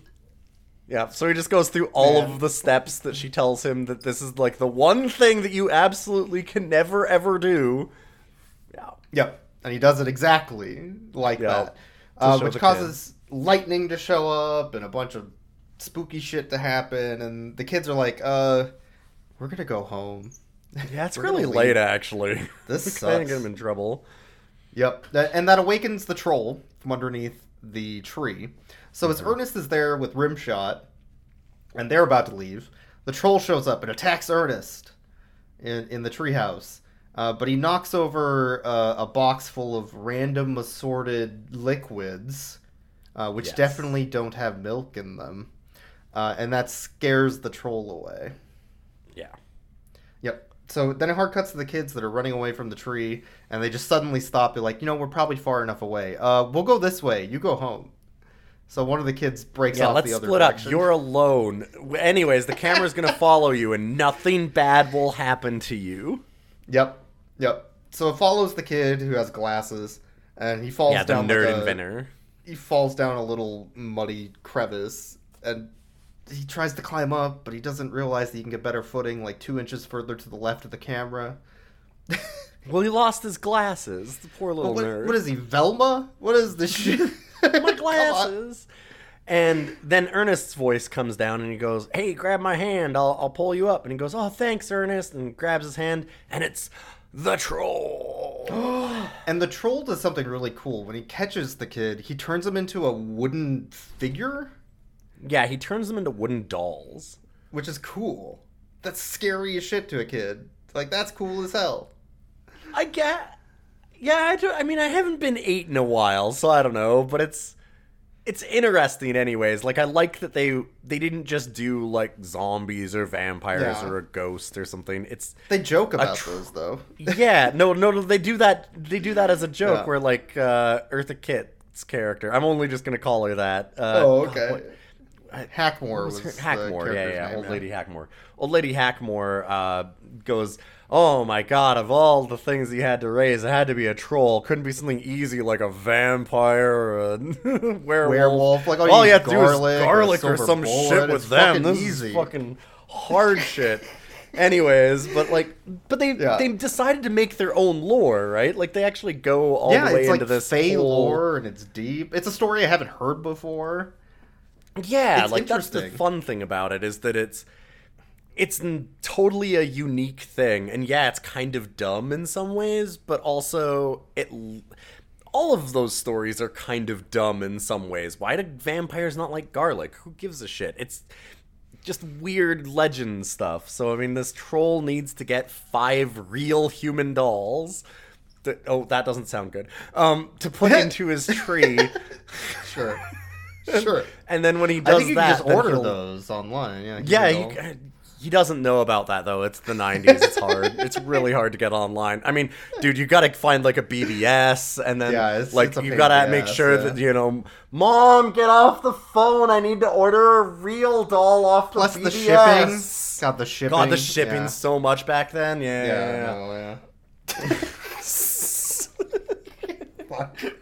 [SPEAKER 4] Yeah, so he just goes through all
[SPEAKER 3] Man.
[SPEAKER 4] of the steps that she tells him that this is like the one thing that you absolutely can never ever do. Yeah.
[SPEAKER 3] Yep. And he does it exactly like
[SPEAKER 4] Yeah,
[SPEAKER 3] that. Uh, which causes lightning to show up and a bunch of spooky shit to happen. And the kids are like, uh, we're going to go home.
[SPEAKER 4] Yeah, it's <laughs> really late actually. <laughs>
[SPEAKER 3] This <laughs>
[SPEAKER 4] of
[SPEAKER 3] sucks.
[SPEAKER 4] get him in trouble.
[SPEAKER 3] Yep. And that awakens the troll from underneath the tree. So as Ernest is there with Rimshot, and they're about to leave, the troll shows up and attacks Ernest in, in the treehouse. Uh, but he knocks over uh, a box full of random assorted liquids, uh, which
[SPEAKER 4] Yes.
[SPEAKER 3] definitely don't have milk in them. Uh, and that scares the troll away.
[SPEAKER 4] Yeah.
[SPEAKER 3] Yep. So then it hard cuts to the kids that are running away from the tree, and they just suddenly stop. They're like, you know, we're probably far enough away. Uh, we'll go this way. You go home. So one of the kids breaks
[SPEAKER 4] Yeah,
[SPEAKER 3] off
[SPEAKER 4] let's
[SPEAKER 3] the other
[SPEAKER 4] split up. You're alone. Anyways, the camera's gonna <laughs> follow you, and nothing bad will happen to you.
[SPEAKER 3] Yep. Yep. So it follows the kid who has glasses, and he falls
[SPEAKER 4] Yeah, the
[SPEAKER 3] down
[SPEAKER 4] nerd
[SPEAKER 3] like a-
[SPEAKER 4] inventor.
[SPEAKER 3] He falls down a little muddy crevice, and he tries to climb up, but he doesn't realize that he can get better footing like two inches further to the left of the camera.
[SPEAKER 4] Well, he lost his glasses. The poor little
[SPEAKER 3] what,
[SPEAKER 4] nerd.
[SPEAKER 3] what is he, Velma? What is this shit?
[SPEAKER 4] my. Glasses? And then Ernest's voice comes down and he goes, Hey, grab my hand. I'll, I'll pull you up. And he goes, Oh, thanks, Ernest. And grabs his hand. And it's the troll. <gasps>
[SPEAKER 3] And the troll does something really cool. When he catches the kid, he turns him into a wooden figure,
[SPEAKER 4] yeah, he turns them into wooden dolls.
[SPEAKER 3] which is cool. That's scary as shit to a kid. Like that's cool as hell.
[SPEAKER 4] I get. Yeah, I, do, I mean, I haven't been eight in a while, so I don't know, but it's it's interesting, anyways. Like, I like that they they didn't just do like zombies or vampires
[SPEAKER 3] Yeah.
[SPEAKER 4] or a ghost or something. It's
[SPEAKER 3] They joke about
[SPEAKER 4] tr-
[SPEAKER 3] those though. <laughs>
[SPEAKER 4] yeah, no, no, no. They do that. They do that as a joke.
[SPEAKER 3] Yeah.
[SPEAKER 4] Where like uh, Eartha Kitt's character. I'm only just gonna call her that. Uh,
[SPEAKER 3] oh, okay.
[SPEAKER 4] what-
[SPEAKER 3] Hackmore
[SPEAKER 4] was
[SPEAKER 3] was,
[SPEAKER 4] Hackmore, yeah, yeah,
[SPEAKER 3] name,
[SPEAKER 4] old lady Hackmore. Old lady Hackmore uh, goes, "Oh my god! Of all the things he had to raise, it had to be a troll. Couldn't be something easy like a vampire or a <laughs> werewolf.
[SPEAKER 3] Werewolf, like, oh, all you
[SPEAKER 4] all you had to do is
[SPEAKER 3] garlic or
[SPEAKER 4] or some
[SPEAKER 3] bullet,
[SPEAKER 4] shit with
[SPEAKER 3] it's
[SPEAKER 4] them. This
[SPEAKER 3] easy."
[SPEAKER 4] is fucking hard shit." <laughs> Anyways, but like, but they
[SPEAKER 3] Yeah.
[SPEAKER 4] they decided to make their own lore, right? Like they actually go all
[SPEAKER 3] Yeah,
[SPEAKER 4] the way
[SPEAKER 3] it's
[SPEAKER 4] into
[SPEAKER 3] like
[SPEAKER 4] this
[SPEAKER 3] Fey
[SPEAKER 4] whole-
[SPEAKER 3] lore and it's deep. It's a story I haven't heard before.
[SPEAKER 4] Yeah,
[SPEAKER 3] It's
[SPEAKER 4] like that's the fun thing about it is that it's it's n- totally a unique thing, and yeah, it's kind of dumb in some ways, but also it. l- All of those stories are kind of dumb in some ways. Why do vampires not like garlic? Who gives a shit? It's just weird legend stuff. So I mean, this troll needs to get five real human dolls. To, oh, that doesn't sound good. Um, to put <laughs> into his tree. <laughs>
[SPEAKER 3] Sure. Sure.
[SPEAKER 4] And then when he
[SPEAKER 3] I
[SPEAKER 4] does
[SPEAKER 3] think you
[SPEAKER 4] that,
[SPEAKER 3] can just order those online. Yeah,
[SPEAKER 4] Yeah,
[SPEAKER 3] you
[SPEAKER 4] he, doesn't know about that though. It's the '90s. It's hard. it's really hard to get online. I mean, dude, you got to find like a BBS, and then
[SPEAKER 3] Yeah, it's-
[SPEAKER 4] like
[SPEAKER 3] it's
[SPEAKER 4] you got to make sure
[SPEAKER 3] yeah.
[SPEAKER 4] that you know, mom, get off the phone. I need to order a real doll off the
[SPEAKER 3] Plus the shipping. Got the shipping.
[SPEAKER 4] God, the shipping
[SPEAKER 3] Yeah,
[SPEAKER 4] so much back then. Yeah,
[SPEAKER 3] yeah,
[SPEAKER 4] yeah, yeah.
[SPEAKER 3] no. <laughs>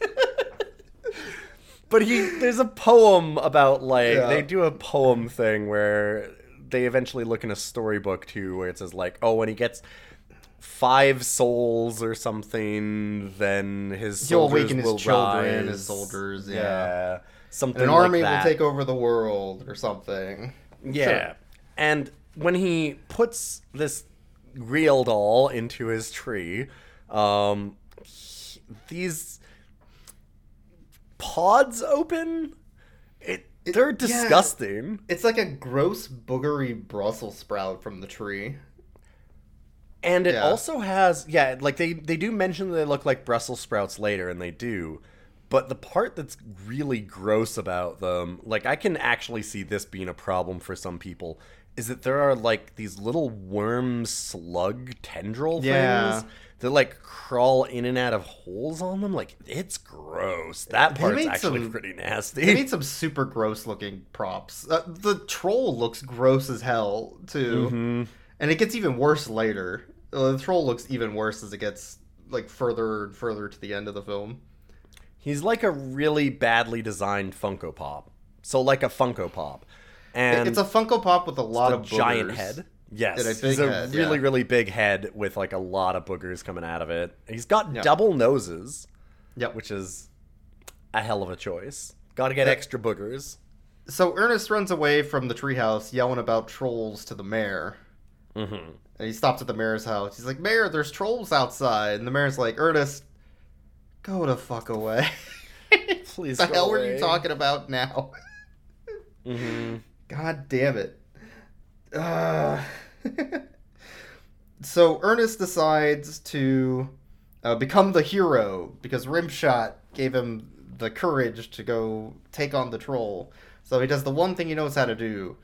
[SPEAKER 4] But he, there's a poem about like
[SPEAKER 3] Yeah.
[SPEAKER 4] they do a poem thing where they eventually look in a storybook too, where it says like, oh, when he gets five souls or something, then his
[SPEAKER 3] He'll
[SPEAKER 4] soldiers
[SPEAKER 3] awaken his
[SPEAKER 4] will
[SPEAKER 3] children, his soldiers, yeah.
[SPEAKER 4] something
[SPEAKER 3] An
[SPEAKER 4] like
[SPEAKER 3] army will take over the world or something.
[SPEAKER 4] Yeah.
[SPEAKER 3] Sure.
[SPEAKER 4] And when he puts this real doll into his tree, um, he- these pods open. It, they're
[SPEAKER 3] yeah.
[SPEAKER 4] disgusting.
[SPEAKER 3] It's like a gross boogery Brussels sprout from the tree.
[SPEAKER 4] And it
[SPEAKER 3] Yeah.
[SPEAKER 4] also has yeah, like they they do mention that they look like Brussels sprouts later, and they do. But the part that's really gross about them, like I can actually see this being a problem for some people, is that there are like these little worm slug tendril
[SPEAKER 3] Yeah.
[SPEAKER 4] things that like crawl in and out of holes on them. Like it's gross. That
[SPEAKER 3] They
[SPEAKER 4] part's actually
[SPEAKER 3] some-
[SPEAKER 4] pretty
[SPEAKER 3] They
[SPEAKER 4] nasty.
[SPEAKER 3] made some super gross looking props. Uh, the troll looks gross as hell too,
[SPEAKER 4] Mm-hmm.
[SPEAKER 3] and it gets even worse later. Uh, the troll looks even worse as it gets like further and further to the end of the film.
[SPEAKER 4] He's like a really badly designed Funko Pop. So like a Funko Pop. And
[SPEAKER 3] it's a Funko Pop with a lot of
[SPEAKER 4] giant
[SPEAKER 3] boogers.
[SPEAKER 4] head. Yes, he's a
[SPEAKER 3] head,
[SPEAKER 4] really,
[SPEAKER 3] yeah.
[SPEAKER 4] really big head with like a lot of boogers coming out of it. He's got
[SPEAKER 3] Yeah.
[SPEAKER 4] double noses,
[SPEAKER 3] Yep.
[SPEAKER 4] which is a hell of a choice. Got to get
[SPEAKER 3] Yeah.
[SPEAKER 4] extra boogers.
[SPEAKER 3] So Ernest runs away from the treehouse, yelling about trolls to the mayor.
[SPEAKER 4] Mm-hmm.
[SPEAKER 3] And he stops at the mayor's house. He's like, "Mayor, there's trolls outside." And the mayor's like, "Ernest, go the fuck away."
[SPEAKER 4] Please. <laughs>
[SPEAKER 3] the hell are you talking about now?
[SPEAKER 4] Mm-hmm. <laughs>
[SPEAKER 3] God damn it. Uh... <laughs> so Ernest decides to uh, become the hero because Rimshot gave him the courage to go take on the troll. So he does the one thing he knows how to do.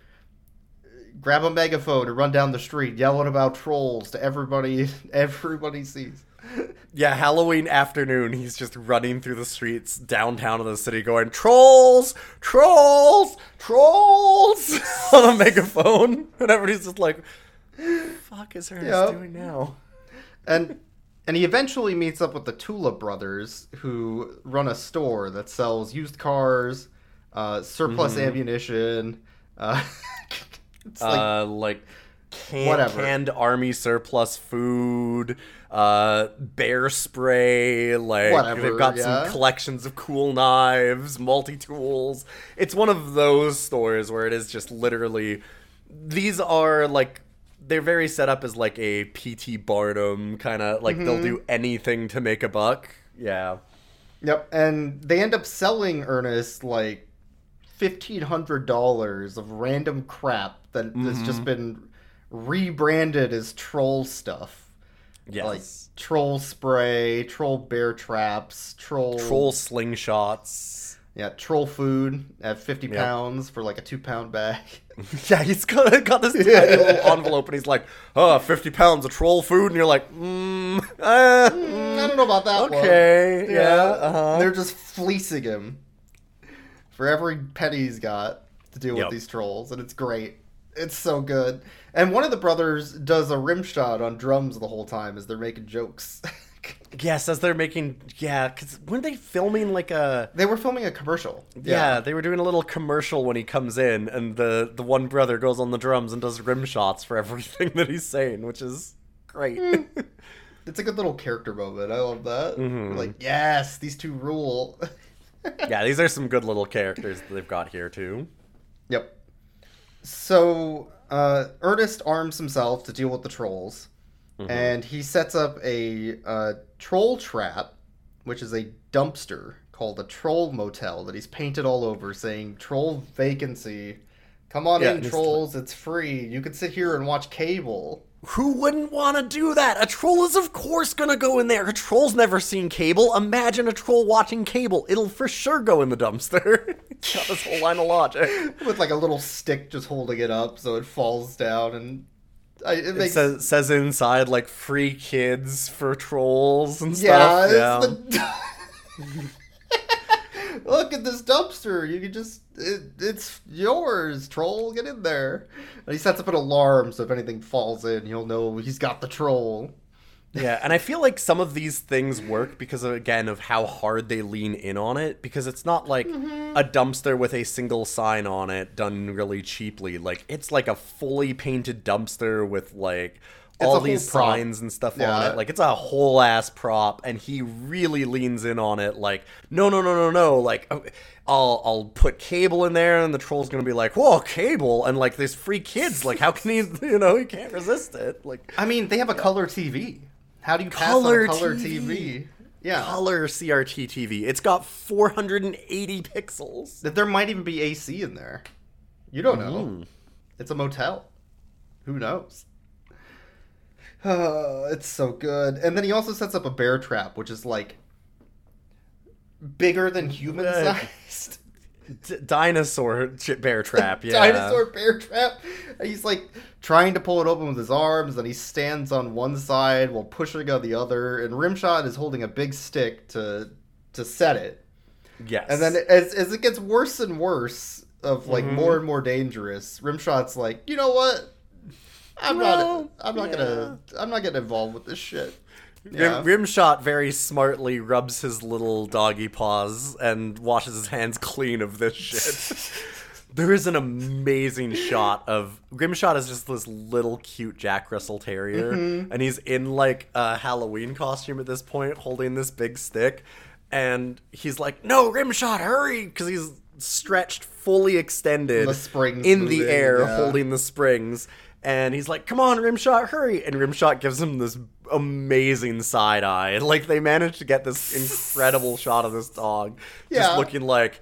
[SPEAKER 3] Grab a megaphone and run down the street yelling about trolls to everybody <laughs> everybody sees. <laughs>
[SPEAKER 4] Yeah, Halloween afternoon, he's just running through the streets downtown of the city going, Trolls! Trolls! Trolls! <laughs> on a megaphone. <laughs> And everybody's just like, fuck is Ernest
[SPEAKER 3] Yep.
[SPEAKER 4] doing now?
[SPEAKER 3] and and he eventually meets up with the Tula brothers, who run a store that sells used cars, uh, surplus
[SPEAKER 4] Mm-hmm.
[SPEAKER 3] ammunition. Uh, it's like
[SPEAKER 4] uh, like can-
[SPEAKER 3] Whatever.
[SPEAKER 4] canned army surplus food, uh, bear spray. Like
[SPEAKER 3] Whatever,
[SPEAKER 4] they've got
[SPEAKER 3] yeah.
[SPEAKER 4] some collections of cool knives, multi tools. It's one of those stores where it is just literally. These are like they're very set up as like a PT Barnum kind of like they'll
[SPEAKER 3] Mm-hmm.
[SPEAKER 4] do anything to make a buck. Yeah.
[SPEAKER 3] Yep, and they end up selling Ernest like fifteen hundred dollars of random crap that has
[SPEAKER 4] Mm-hmm.
[SPEAKER 3] just been rebranded as troll stuff.
[SPEAKER 4] Yes.
[SPEAKER 3] Like troll spray, troll bear traps, troll
[SPEAKER 4] Troll slingshots.
[SPEAKER 3] yeah, troll food at fifty
[SPEAKER 4] Yep.
[SPEAKER 3] pounds for like a two pound bag. <laughs>
[SPEAKER 4] Yeah, he's got, got this tiny <laughs> little envelope, and he's like, "Oh, 50 pounds of troll food," and you're like, "Mm, <laughs> uh,
[SPEAKER 3] I don't know about that one.
[SPEAKER 4] okay, yeah, uh-huh."
[SPEAKER 3] They're just fleecing him for every penny he's got. to deal
[SPEAKER 4] Yep.
[SPEAKER 3] with these trolls, and it's great. It's so good. And one of the brothers does a rim shot on drums the whole time as they're making jokes. <laughs>
[SPEAKER 4] Yes, as they're making yeah, because weren't they filming like a
[SPEAKER 3] they were filming a commercial.
[SPEAKER 4] yeah. they were doing a little commercial when he comes in, and the the one brother goes on the drums and does rim shots for <laughs> everything that he's saying, which is great. <laughs>
[SPEAKER 3] It's a good little character moment. I love that.
[SPEAKER 4] Mm-hmm.
[SPEAKER 3] Like, yes, these two rule.
[SPEAKER 4] yeah, these are some good little characters that they've got here too.
[SPEAKER 3] Yep. So uh, Ernest arms himself to deal with the trolls, and he sets up a uh, troll trap, which is a dumpster called a troll motel that he's painted all over, saying "troll vacancy." Come on
[SPEAKER 4] Yeah,
[SPEAKER 3] in, trolls. It's free. You can sit here and watch cable.
[SPEAKER 4] Who wouldn't want to do that? A troll is of course gonna go in there. A troll's never seen cable. Imagine a troll watching cable. It'll for sure go in the dumpster. <laughs> got this whole line of logic.
[SPEAKER 3] with like a little stick just holding it up so it falls down and I, it
[SPEAKER 4] It says, says inside like free kids for trolls and
[SPEAKER 3] yeah,
[SPEAKER 4] stuff.
[SPEAKER 3] it's the <laughs> <laughs> look at this dumpster you can just it, it's yours troll get in there and he sets up an alarm so if anything falls in he'll know he's got the troll
[SPEAKER 4] Yeah, and I feel like some of these things work because of, again of how hard they lean in on it because it's not like
[SPEAKER 3] Mm-hmm.
[SPEAKER 4] a dumpster with a single sign on it done really cheaply. Like it's like a fully painted dumpster with like all these
[SPEAKER 3] prop.
[SPEAKER 4] signs and stuff on it. Like it's a whole ass prop and he really leans in on it like no no no no no like oh, I'll I'll put cable in there and the troll's going to be like, "Whoa, cable." And like there's free kids, like how can he <laughs> you know, he can't resist it. Like
[SPEAKER 3] i mean they have a color tv how do you pass
[SPEAKER 4] Color
[SPEAKER 3] on a color
[SPEAKER 4] TV.
[SPEAKER 3] tv, yeah
[SPEAKER 4] color CRT TV. It's got 480 pixels.
[SPEAKER 3] that there might even be ac in there you don't know
[SPEAKER 4] Mm.
[SPEAKER 3] It's a motel. Who knows? Uh, <sighs> it's so good. And then he also sets up a bear trap, which is like bigger than human sized. <laughs>
[SPEAKER 4] D- dinosaur ch- bear <laughs> trap, yeah.
[SPEAKER 3] Dinosaur bear trap. And he's like trying to pull it open with his arms, and he stands on one side while pushing on the other. And Rimshot is holding a big stick to to set it.
[SPEAKER 4] Yes.
[SPEAKER 3] And then as, as it gets worse and worse, of like
[SPEAKER 4] Mm-hmm.
[SPEAKER 3] more and more dangerous, Rimshot's like, you know what? I'm
[SPEAKER 4] Well,
[SPEAKER 3] not. I'm not gonna. I'm not getting involved with this shit.
[SPEAKER 4] Rim,
[SPEAKER 3] Yeah.
[SPEAKER 4] Rimshot very smartly rubs his little doggy paws and washes his hands clean of this shit. <laughs> there is an amazing shot of Rimshot is just this little cute Jack Russell Terrier,
[SPEAKER 3] Mm-hmm.
[SPEAKER 4] and he's in like a Halloween costume at this point, holding this big stick, and he's like, "No, Rimshot, hurry!" Because he's stretched, fully extended,
[SPEAKER 3] The springs
[SPEAKER 4] in the air,
[SPEAKER 3] yeah.
[SPEAKER 4] holding the springs. And he's like, "Come on, Rimshot, hurry!" And Rimshot gives him this amazing side eye. Like they managed to get this incredible <laughs> shot of this dog,
[SPEAKER 3] Yeah.
[SPEAKER 4] just looking like,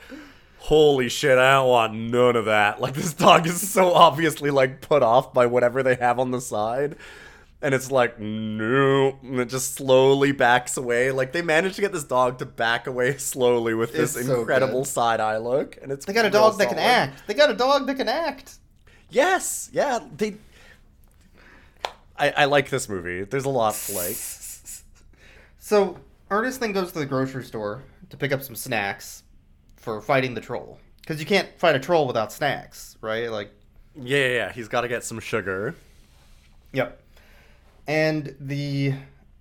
[SPEAKER 4] "Holy shit, I don't want none of that." Like this dog is so obviously like put off by whatever they have on the side. And it's like, no, and it just slowly backs away. Like they managed to get this dog to back away <laughs> slowly with this
[SPEAKER 3] It's
[SPEAKER 4] incredible side eye look. And it's
[SPEAKER 3] They got a dog that can act. They got a dog that can act.
[SPEAKER 4] Yes, yeah, they. I, I like this movie. There's a lot to like. <laughs>
[SPEAKER 3] So Ernest then goes to the grocery store to pick up some snacks for fighting the troll. Because you can't fight a troll without snacks, right? Like,
[SPEAKER 4] Yeah, yeah, yeah. He's got to get some sugar.
[SPEAKER 3] Yep. And the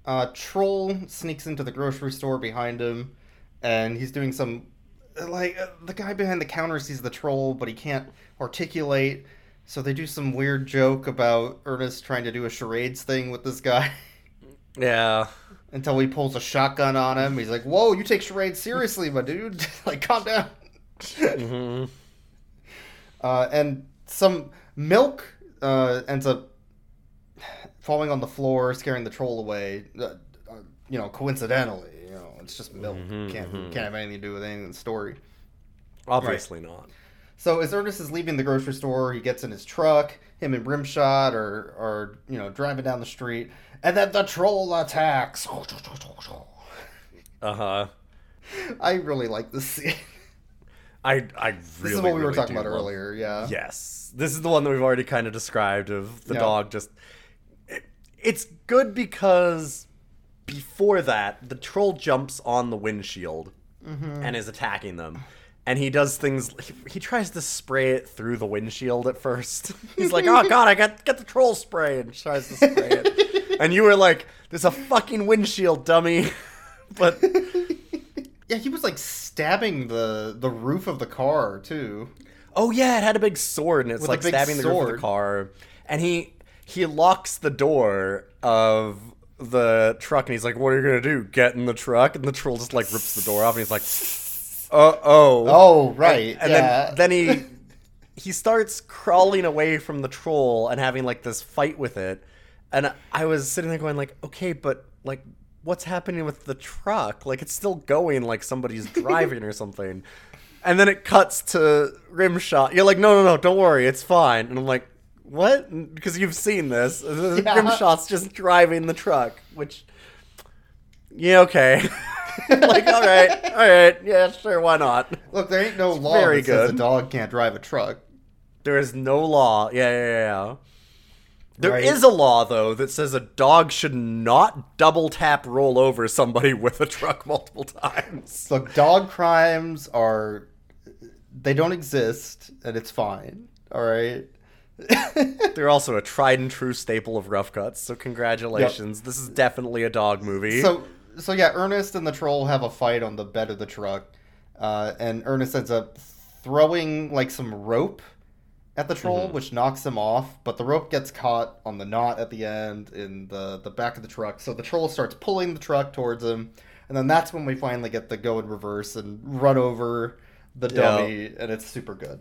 [SPEAKER 3] uh, troll sneaks into the grocery store behind him, and he's doing some. Like, uh, the guy behind the counter sees the troll, but he can't articulate. So they do some weird joke about Ernest trying to do a charades thing with this guy
[SPEAKER 4] Yeah.
[SPEAKER 3] until he pulls a shotgun on him. He's like, Whoa, you take charades seriously, my dude. <laughs> like, calm down.
[SPEAKER 4] hmm <laughs>
[SPEAKER 3] Uh, and some milk uh, ends up falling on the floor, scaring the troll away. Uh, uh, you know, coincidentally, you know, it's just milk.
[SPEAKER 4] Mhm,
[SPEAKER 3] can't
[SPEAKER 4] mhm.
[SPEAKER 3] can't have anything to do with anything in the story.
[SPEAKER 4] Obviously not.
[SPEAKER 3] So as Ernest is leaving the grocery store, he gets in his truck. Him and Rimshot are are you know driving down the street, and then the troll attacks.
[SPEAKER 4] Uh huh. <laughs>
[SPEAKER 3] I really like this scene.
[SPEAKER 4] I I really.
[SPEAKER 3] This is what we were talking about
[SPEAKER 4] love-
[SPEAKER 3] earlier. Yeah.
[SPEAKER 4] Yes, this is the one that we've already kind of described of the
[SPEAKER 3] Yeah.
[SPEAKER 4] dog just. it- it's good because before that, the troll jumps on the windshield
[SPEAKER 3] Mm-hmm.
[SPEAKER 4] and is attacking them, and he does things. He, tries to spray it through the windshield at first. <laughs> He's like, "Oh God, I got get the troll spray," and tries to spray it. <laughs> and you were like, "There's a fucking windshield, dummy." <laughs> but
[SPEAKER 3] Yeah, he was like stabbing the the roof of the car too.
[SPEAKER 4] oh yeah, it had a big sword, and it's
[SPEAKER 3] With
[SPEAKER 4] like stabbing the roof of the car. And he he locks the door of the truck, and he's like, "What are you gonna do? Get in the truck?" And the troll just like rips the door off, and he's like, "Uh oh."
[SPEAKER 3] Oh, right.
[SPEAKER 4] and
[SPEAKER 3] yeah.
[SPEAKER 4] then then he <laughs> he starts crawling away from the troll and having like this fight with it and i was sitting there going like okay but like what's happening with the truck like it's still going like somebody's <laughs> driving or something and then it cuts to Rimshot you're like no no no don't worry it's fine and i'm like what because you've seen this
[SPEAKER 3] Yeah.
[SPEAKER 4] Rimshot's just driving the truck which yeah okay <laughs> <laughs> like all right all right yeah sure why not
[SPEAKER 3] Look, there ain't no law
[SPEAKER 4] very
[SPEAKER 3] that says a dog can't drive a truck.
[SPEAKER 4] There is no law. Yeah, yeah, yeah. There is
[SPEAKER 3] Right.
[SPEAKER 4] a law though that says a dog should not double tap roll over somebody <laughs> with a truck multiple times.
[SPEAKER 3] Look, dog crimes are they don't exist, and it's fine. All right. <laughs>
[SPEAKER 4] They're also a tried and true staple of rough cuts. So congratulations. This is definitely a dog movie.
[SPEAKER 3] So, so yeah, Ernest and the troll have a fight on the bed of the truck, uh, and Ernest ends up throwing like some rope at the troll, which knocks him off. But the rope gets caught on the knot at the end in the the back of the truck. So the troll starts pulling the truck towards him, and then that's when we finally get the go in reverse and run over the
[SPEAKER 4] Yeah.
[SPEAKER 3] dummy, and it's super good.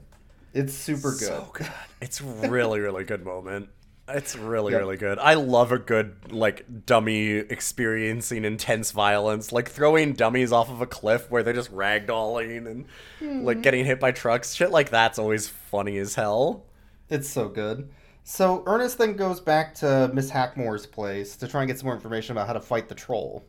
[SPEAKER 3] It's super good.
[SPEAKER 4] So good. <laughs> It's really, really good moment. It's really,
[SPEAKER 3] Yep.
[SPEAKER 4] really good. I love a good like dummy experiencing intense violence, like throwing dummies off of a cliff where they're just ragdolling and
[SPEAKER 3] Hmm.
[SPEAKER 4] like getting hit by trucks. Shit like that's always funny as hell.
[SPEAKER 3] It's so good. So Ernest then goes back to Miss Hackmore's place to try and get some more information about how to fight the troll.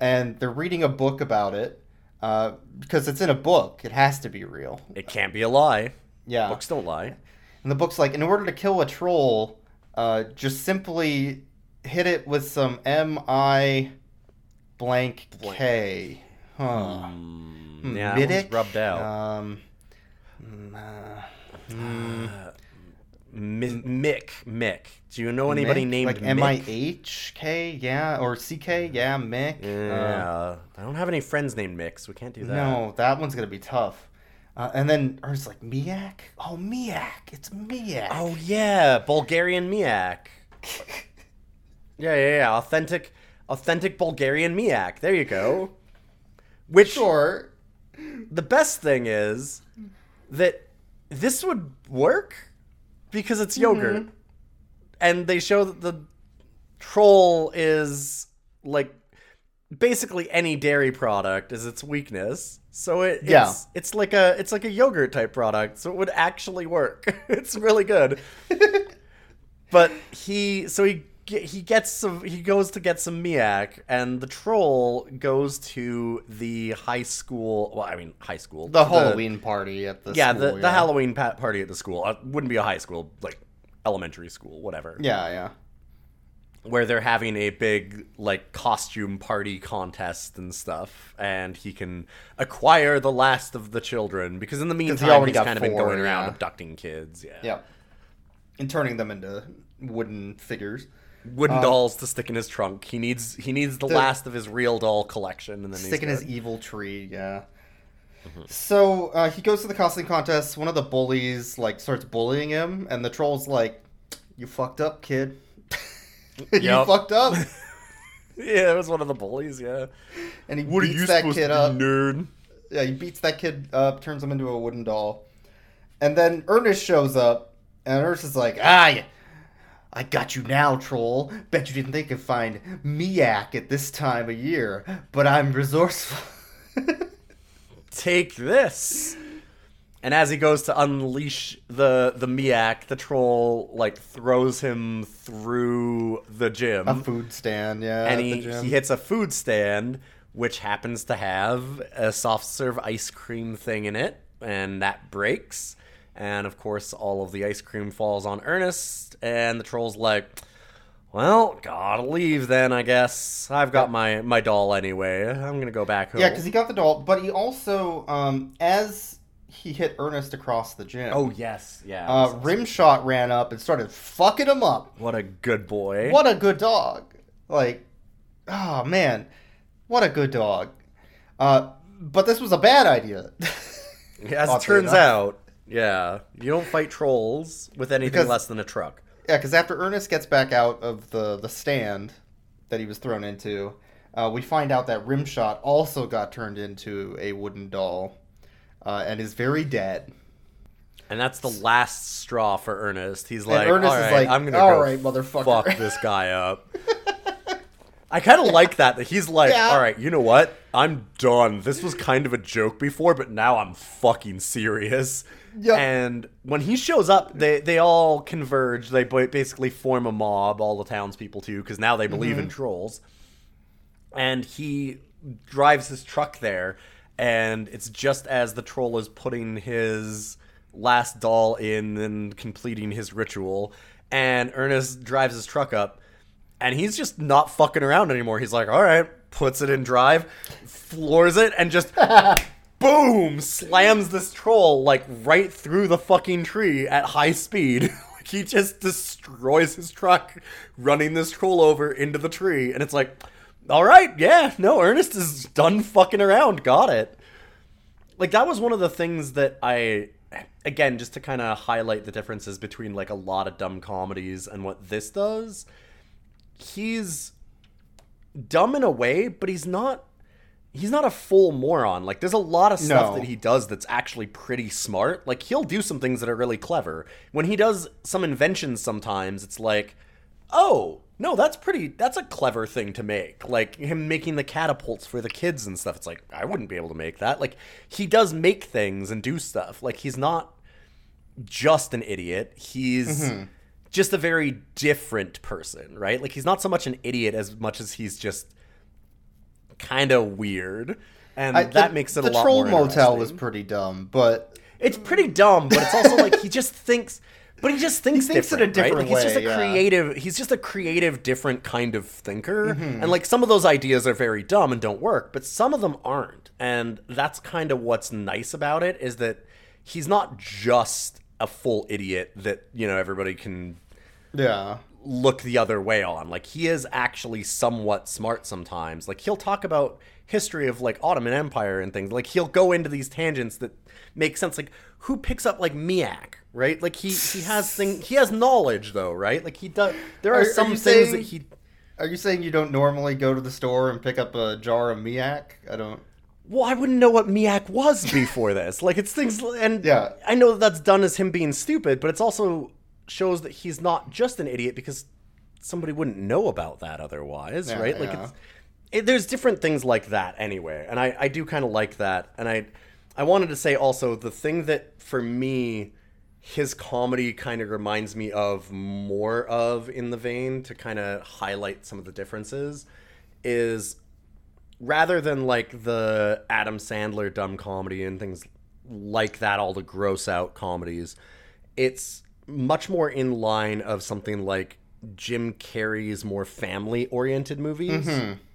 [SPEAKER 3] And they're reading a book about it uh, because it's in a book. It has to be real.
[SPEAKER 4] It can't be a lie.
[SPEAKER 3] Yeah.
[SPEAKER 4] Books don't lie.
[SPEAKER 3] And the book's like, in order to kill a troll, uh, just simply hit it with some M I blank K. Huh.
[SPEAKER 4] Mm, yeah, one's rubbed out.
[SPEAKER 3] Um, mm, uh,
[SPEAKER 4] Mi- Mick, Mick. Do you know anybody
[SPEAKER 3] Mick?
[SPEAKER 4] named
[SPEAKER 3] like
[SPEAKER 4] Mick?
[SPEAKER 3] M I H K? Yeah, or C K? Yeah, Mick. Uh,
[SPEAKER 4] Yeah, I don't have any friends named Mick, so we can't do that.
[SPEAKER 3] no, that one's gonna be tough. Uh, and then Ernest's like Miak. Oh, Miak! It's Miak.
[SPEAKER 4] Oh yeah, Bulgarian Miak. <laughs> Yeah, yeah, yeah. Authentic, authentic Bulgarian Miak. There you go. Which
[SPEAKER 3] sure.
[SPEAKER 4] the best thing is that this would work because it's yogurt, and they show that the troll is like basically any dairy product is its weakness. So it, it's,
[SPEAKER 3] Yeah.
[SPEAKER 4] it's like a it's like a yogurt type product. So it would actually work. <laughs> it's really good. <laughs> but he so he he gets some he goes to get some miak and the troll goes to the high school well i mean high school
[SPEAKER 3] The Halloween party at the
[SPEAKER 4] yeah
[SPEAKER 3] school,
[SPEAKER 4] the, the halloween pa- party at the school uh, wouldn't be a high school like elementary school whatever
[SPEAKER 3] Yeah, yeah.
[SPEAKER 4] Where they're having a big like costume party contest and stuff and he can acquire the last of the children because in the meantime
[SPEAKER 3] already
[SPEAKER 4] he's
[SPEAKER 3] got
[SPEAKER 4] kind of been going around
[SPEAKER 3] yeah.
[SPEAKER 4] abducting kids yeah
[SPEAKER 3] Yeah. And turning them into wooden figures.
[SPEAKER 4] wooden dolls to stick in his trunk he needs he needs the,
[SPEAKER 3] The-
[SPEAKER 4] last of his real doll collection and then
[SPEAKER 3] Sticking
[SPEAKER 4] he's
[SPEAKER 3] his evil tree, yeah. So uh, he goes to the costume contest. One of the bullies like starts bullying him, and the troll's like, "You fucked up, kid. <laughs> you
[SPEAKER 4] Yup.
[SPEAKER 3] fucked up." <laughs>
[SPEAKER 4] yeah it was one of the bullies yeah
[SPEAKER 3] And he
[SPEAKER 4] what
[SPEAKER 3] beats that kid up.
[SPEAKER 4] nerd
[SPEAKER 3] Yeah, he beats that kid up, turns him into a wooden doll. And then Ernest shows up, and Ernest is like, ah, I got you now, troll. Bet you didn't think I'd find Miak at this time of year, but I'm resourceful. <laughs>
[SPEAKER 4] take this and as he goes to unleash the the miak the troll like throws him through the gym
[SPEAKER 3] a food stand, yeah.
[SPEAKER 4] and he, he hits a food stand which happens to have a soft serve ice cream thing in it and that breaks and of course all of the ice cream falls on ernest and the troll's like Well, gotta leave then, I guess. I've got my my doll anyway. I'm gonna go back home.
[SPEAKER 3] Yeah, because he got the doll, but he also, um, as he hit Ernest across the gym,
[SPEAKER 4] Oh yes, yeah.
[SPEAKER 3] uh, Rimshot ran up and started fucking him up.
[SPEAKER 4] what a good boy.
[SPEAKER 3] What a good dog! Like, oh man, what a good dog. Uh, but this was a bad idea. <laughs>
[SPEAKER 4] As it turns
[SPEAKER 3] enough.
[SPEAKER 4] out, yeah, you don't fight trolls with anything
[SPEAKER 3] Because-
[SPEAKER 4] less than a truck.
[SPEAKER 3] Yeah, because after Ernest gets back out of the the stand that he was thrown into, uh, we find out that Rimshot also got turned into a wooden doll, uh, and is very dead.
[SPEAKER 4] And that's the last straw for Ernest. He's like,
[SPEAKER 3] Ernest
[SPEAKER 4] "All
[SPEAKER 3] is like,
[SPEAKER 4] I'm gonna
[SPEAKER 3] "All
[SPEAKER 4] go
[SPEAKER 3] right, motherfucker."
[SPEAKER 4] fuck this guy up." I kind of like that. That he's like,
[SPEAKER 3] Yeah.
[SPEAKER 4] "All right, you know what? I'm done. This was kind of a joke before, but now I'm fucking serious."
[SPEAKER 3] Yep.
[SPEAKER 4] And when he shows up, they they all converge. They basically form a mob, all the townspeople too, because now they believe
[SPEAKER 3] Mm-hmm.
[SPEAKER 4] in trolls. And he drives his truck there, and it's just as the troll is putting his last doll in and completing his ritual. And Ernest drives his truck up, and he's just not fucking around anymore. He's like, all right, puts it in drive, floors it, and just <laughs> boom slams this troll like right through the fucking tree at high speed. <laughs> Like, he just destroys his truck, running this troll over into the tree, and it's like, all right, yeah, no, Ernest is done fucking around. Got it. Like that was one of the things that I again just to kind of highlight the differences between like a lot of dumb comedies and what this does. He's dumb in a way, but he's not he's not a full moron. Like there's a lot of stuff
[SPEAKER 3] No.
[SPEAKER 4] that he does that's actually pretty smart. Like he'll do some things that are really clever. When he does some inventions sometimes, it's like, "Oh, no, that's pretty that's a clever thing to make." Like him making the catapults for the kids and stuff. It's like, I wouldn't be able to make that. Like he does make things and do stuff. Like he's not just an idiot. He's mm-hmm. just a very different person, right? Like he's not so much an idiot as much as he's just kind of weird, and
[SPEAKER 3] I-
[SPEAKER 4] that
[SPEAKER 3] the-
[SPEAKER 4] makes it
[SPEAKER 3] the
[SPEAKER 4] a lot
[SPEAKER 3] troll
[SPEAKER 4] more
[SPEAKER 3] motel was pretty dumb, but
[SPEAKER 4] It's pretty dumb, but it's also like he <laughs> just thinks. But he just thinks,
[SPEAKER 3] thinks in a
[SPEAKER 4] different, right? Like he's just a
[SPEAKER 3] yeah.
[SPEAKER 4] creative. He's just a creative, different kind of thinker,
[SPEAKER 3] Mm-hmm.
[SPEAKER 4] and like some of those ideas are very dumb and don't work, but some of them aren't, and that's kind of what's nice about it is that he's not just a full idiot that you know everybody can
[SPEAKER 3] yeah,
[SPEAKER 4] look the other way on. Like he is actually somewhat smart sometimes. Like he'll talk about history of like Ottoman Empire and things. Like he'll go into these tangents that make sense. Like who picks up like Miak, right? Like he he has <laughs> thing he has knowledge though, right? Like he does. There are,
[SPEAKER 3] Are- are
[SPEAKER 4] some
[SPEAKER 3] you
[SPEAKER 4] things
[SPEAKER 3] saying-
[SPEAKER 4] that he.
[SPEAKER 3] Are you saying you don't normally go to the store and pick up a jar of Miak? I don't.
[SPEAKER 4] Well, I wouldn't know what Miak was before this. Like it's things, and
[SPEAKER 3] Yeah.
[SPEAKER 4] I know that that's done as him being stupid, but it's also shows that he's not just an idiot because somebody wouldn't know about that otherwise,
[SPEAKER 3] Yeah,
[SPEAKER 4] right? Like
[SPEAKER 3] yeah.
[SPEAKER 4] it's it, there's different things like that anyway, and I I do kind of like that, and I I wanted to say also the thing that for me his comedy kind of reminds me of more of in the vein to kind of highlight some of the differences is rather than like the Adam Sandler dumb comedy and things like that, all the gross out comedies, it's much more in line of something like Jim Carrey's more family oriented movies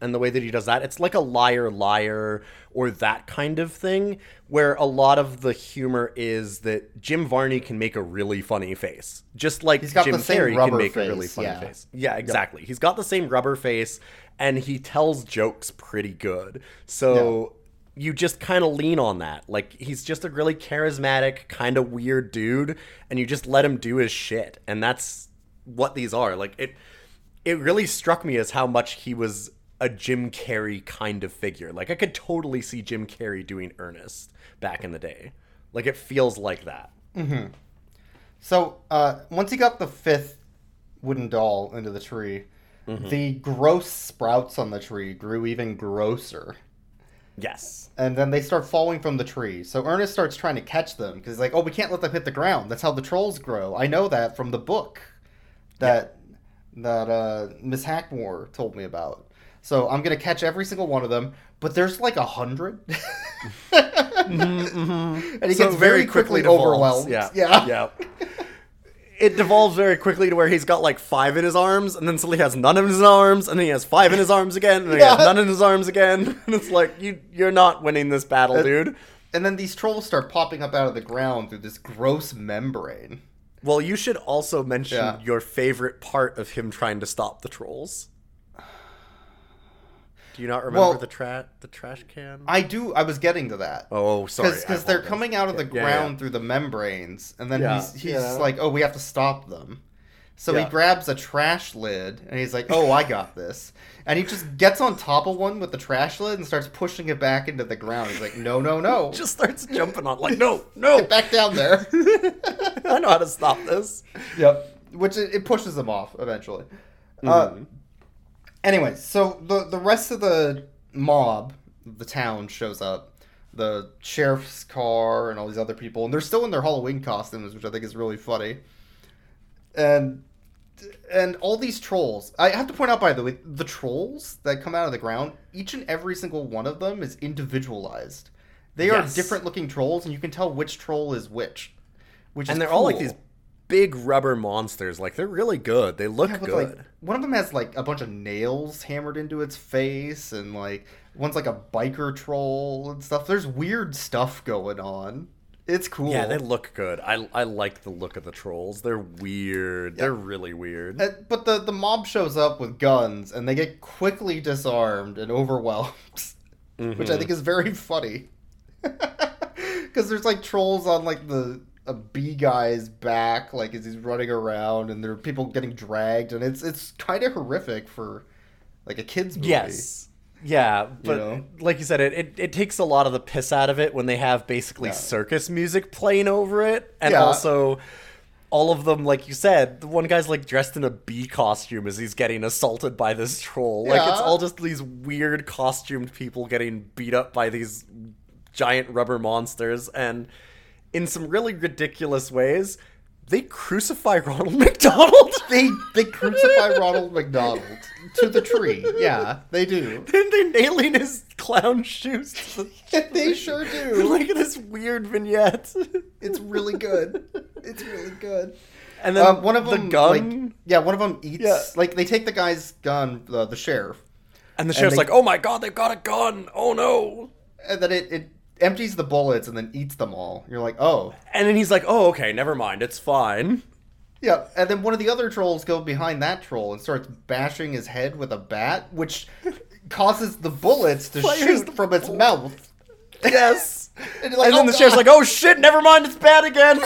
[SPEAKER 4] and the way that he does that. It's like a liar liar or that kind of thing where a lot of the humor is that Jim Varney can make a really funny face. Just like Jim Carrey can make a really funny
[SPEAKER 3] yeah.
[SPEAKER 4] face. Yeah, exactly. He's got the same rubber face and he tells jokes pretty good. So you just kind of lean on that. Like he's just a really charismatic, kind of weird dude and you just let him do his shit. And that's what these are. Like it it really struck me as how much he was a Jim Carrey kind of figure. Like I could totally see Jim Carrey doing Ernest back in the day. Like it feels like that.
[SPEAKER 3] So uh, once he got the fifth wooden doll into the tree,
[SPEAKER 4] Mm-hmm.
[SPEAKER 3] the gross sprouts on the tree grew even grosser.
[SPEAKER 4] Yes.
[SPEAKER 3] And then they start falling from the tree. So Ernest starts trying to catch them because he's like, "Oh, we can't let them hit the ground. That's how the trolls grow. I know that from the book that that uh, Miss Hackmore told me about. So I'm gonna catch every single one of them. But there's like a 100 <laughs> and he
[SPEAKER 4] So
[SPEAKER 3] gets very quickly,
[SPEAKER 4] devolves.
[SPEAKER 3] overwhelmed.
[SPEAKER 4] Yeah.
[SPEAKER 3] yeah.
[SPEAKER 4] Yeah. it devolves very quickly to where he's got like five in his arms, and then suddenly he has none in his arms, and then he has five in his arms again, and then he has none in his arms again. <laughs> And it's like you you're not winning this battle, dude.
[SPEAKER 3] And then these trolls start popping up out of the ground through this gross membrane.
[SPEAKER 4] Well, you should also mention
[SPEAKER 3] Yeah.
[SPEAKER 4] your favorite part of him trying to stop the trolls. Do you not remember
[SPEAKER 3] Well-
[SPEAKER 4] the tra- the trash can?
[SPEAKER 3] I do. I was getting to that.
[SPEAKER 4] oh, oh sorry.
[SPEAKER 3] Because they're coming out of the
[SPEAKER 4] Yeah, yeah,
[SPEAKER 3] ground
[SPEAKER 4] yeah.
[SPEAKER 3] through the membranes, and then
[SPEAKER 4] Yeah,
[SPEAKER 3] he's he's
[SPEAKER 4] yeah.
[SPEAKER 3] like, "Oh, we have to stop them." So
[SPEAKER 4] Yeah.
[SPEAKER 3] he grabs a trash lid, and he's like, "Oh, I got this," and he just gets on top of one with the trash lid and starts pushing it back into the ground. He's like, "No, no, no, <laughs>
[SPEAKER 4] Just starts jumping on like no, no.
[SPEAKER 3] get back down there." <laughs>
[SPEAKER 4] I know how to stop this.
[SPEAKER 3] yep. Which it, it pushes them off eventually. Uh,
[SPEAKER 4] Mm-hmm.
[SPEAKER 3] anyway, so the the rest of the mob, the town shows up. The sheriff's car and all these other people, and they're still in their Halloween costumes, which I think is really funny. And and all these trolls. I have to point out, by the way, the trolls that come out of the ground, each and every single one of them is individualized. They are different looking trolls, and you can tell which troll is which. Which
[SPEAKER 4] And they're all like these big rubber monsters. Like they're really good. They look
[SPEAKER 3] Yeah,
[SPEAKER 4] good.
[SPEAKER 3] Like, one of them has like a bunch of nails hammered into its face, and like one's like a biker troll and stuff. There's weird stuff going on. It's cool.
[SPEAKER 4] Yeah, they look good. I, I like the look of the trolls. They're weird. They're really weird.
[SPEAKER 3] Uh, but the the mob shows up with guns, and they get quickly disarmed and overwhelmed, <laughs> which
[SPEAKER 4] Mm-hmm.
[SPEAKER 3] I think is very funny. <laughs> Because there's like trolls on like the a bee guy's back, like as he's running around, and there are people getting dragged, and it's it's kind of horrific for like a kids movie.
[SPEAKER 4] Yes. Yeah, but
[SPEAKER 3] know?
[SPEAKER 4] like you said, it, it it takes a lot of the piss out of it when they have basically
[SPEAKER 3] Yeah.
[SPEAKER 4] circus music playing over it, and
[SPEAKER 3] Yeah.
[SPEAKER 4] also all of them, like you said, the one guy's like dressed in a bee costume as he's getting assaulted by this troll. Like it's all just these weird costumed people getting beat up by these giant rubber monsters, and in some really ridiculous ways, they crucify Ronald <laughs> McDonald. <laughs>
[SPEAKER 3] They they crucify Ronald McDonald to the tree. Yeah, they do. <laughs>
[SPEAKER 4] Then they're nailing his clown shoes to the
[SPEAKER 3] they sure do.
[SPEAKER 4] like this weird vignette.
[SPEAKER 3] It's really good. It's really good.
[SPEAKER 4] And then
[SPEAKER 3] Uh, one of
[SPEAKER 4] the
[SPEAKER 3] them,
[SPEAKER 4] gun,
[SPEAKER 3] like, yeah, one of them eats.
[SPEAKER 4] Yeah.
[SPEAKER 3] Like they take the guy's gun, the, the sheriff,
[SPEAKER 4] and the sheriff's
[SPEAKER 3] they-
[SPEAKER 4] like, "Oh my god, they've got a gun! Oh no!"
[SPEAKER 3] and then it, it empties the bullets and then eats them all. You're like, oh,
[SPEAKER 4] And then he's like, "Oh, okay, never mind, it's fine."
[SPEAKER 3] yeah. And then one of the other trolls go behind that troll and starts bashing his head with a bat, which <laughs> causes the bullets to shoot from its mouth.
[SPEAKER 4] Yes. <laughs>
[SPEAKER 3] And, like,
[SPEAKER 4] and then
[SPEAKER 3] "Oh,
[SPEAKER 4] the sheriff's like, "Oh shit, never mind, it's bad again."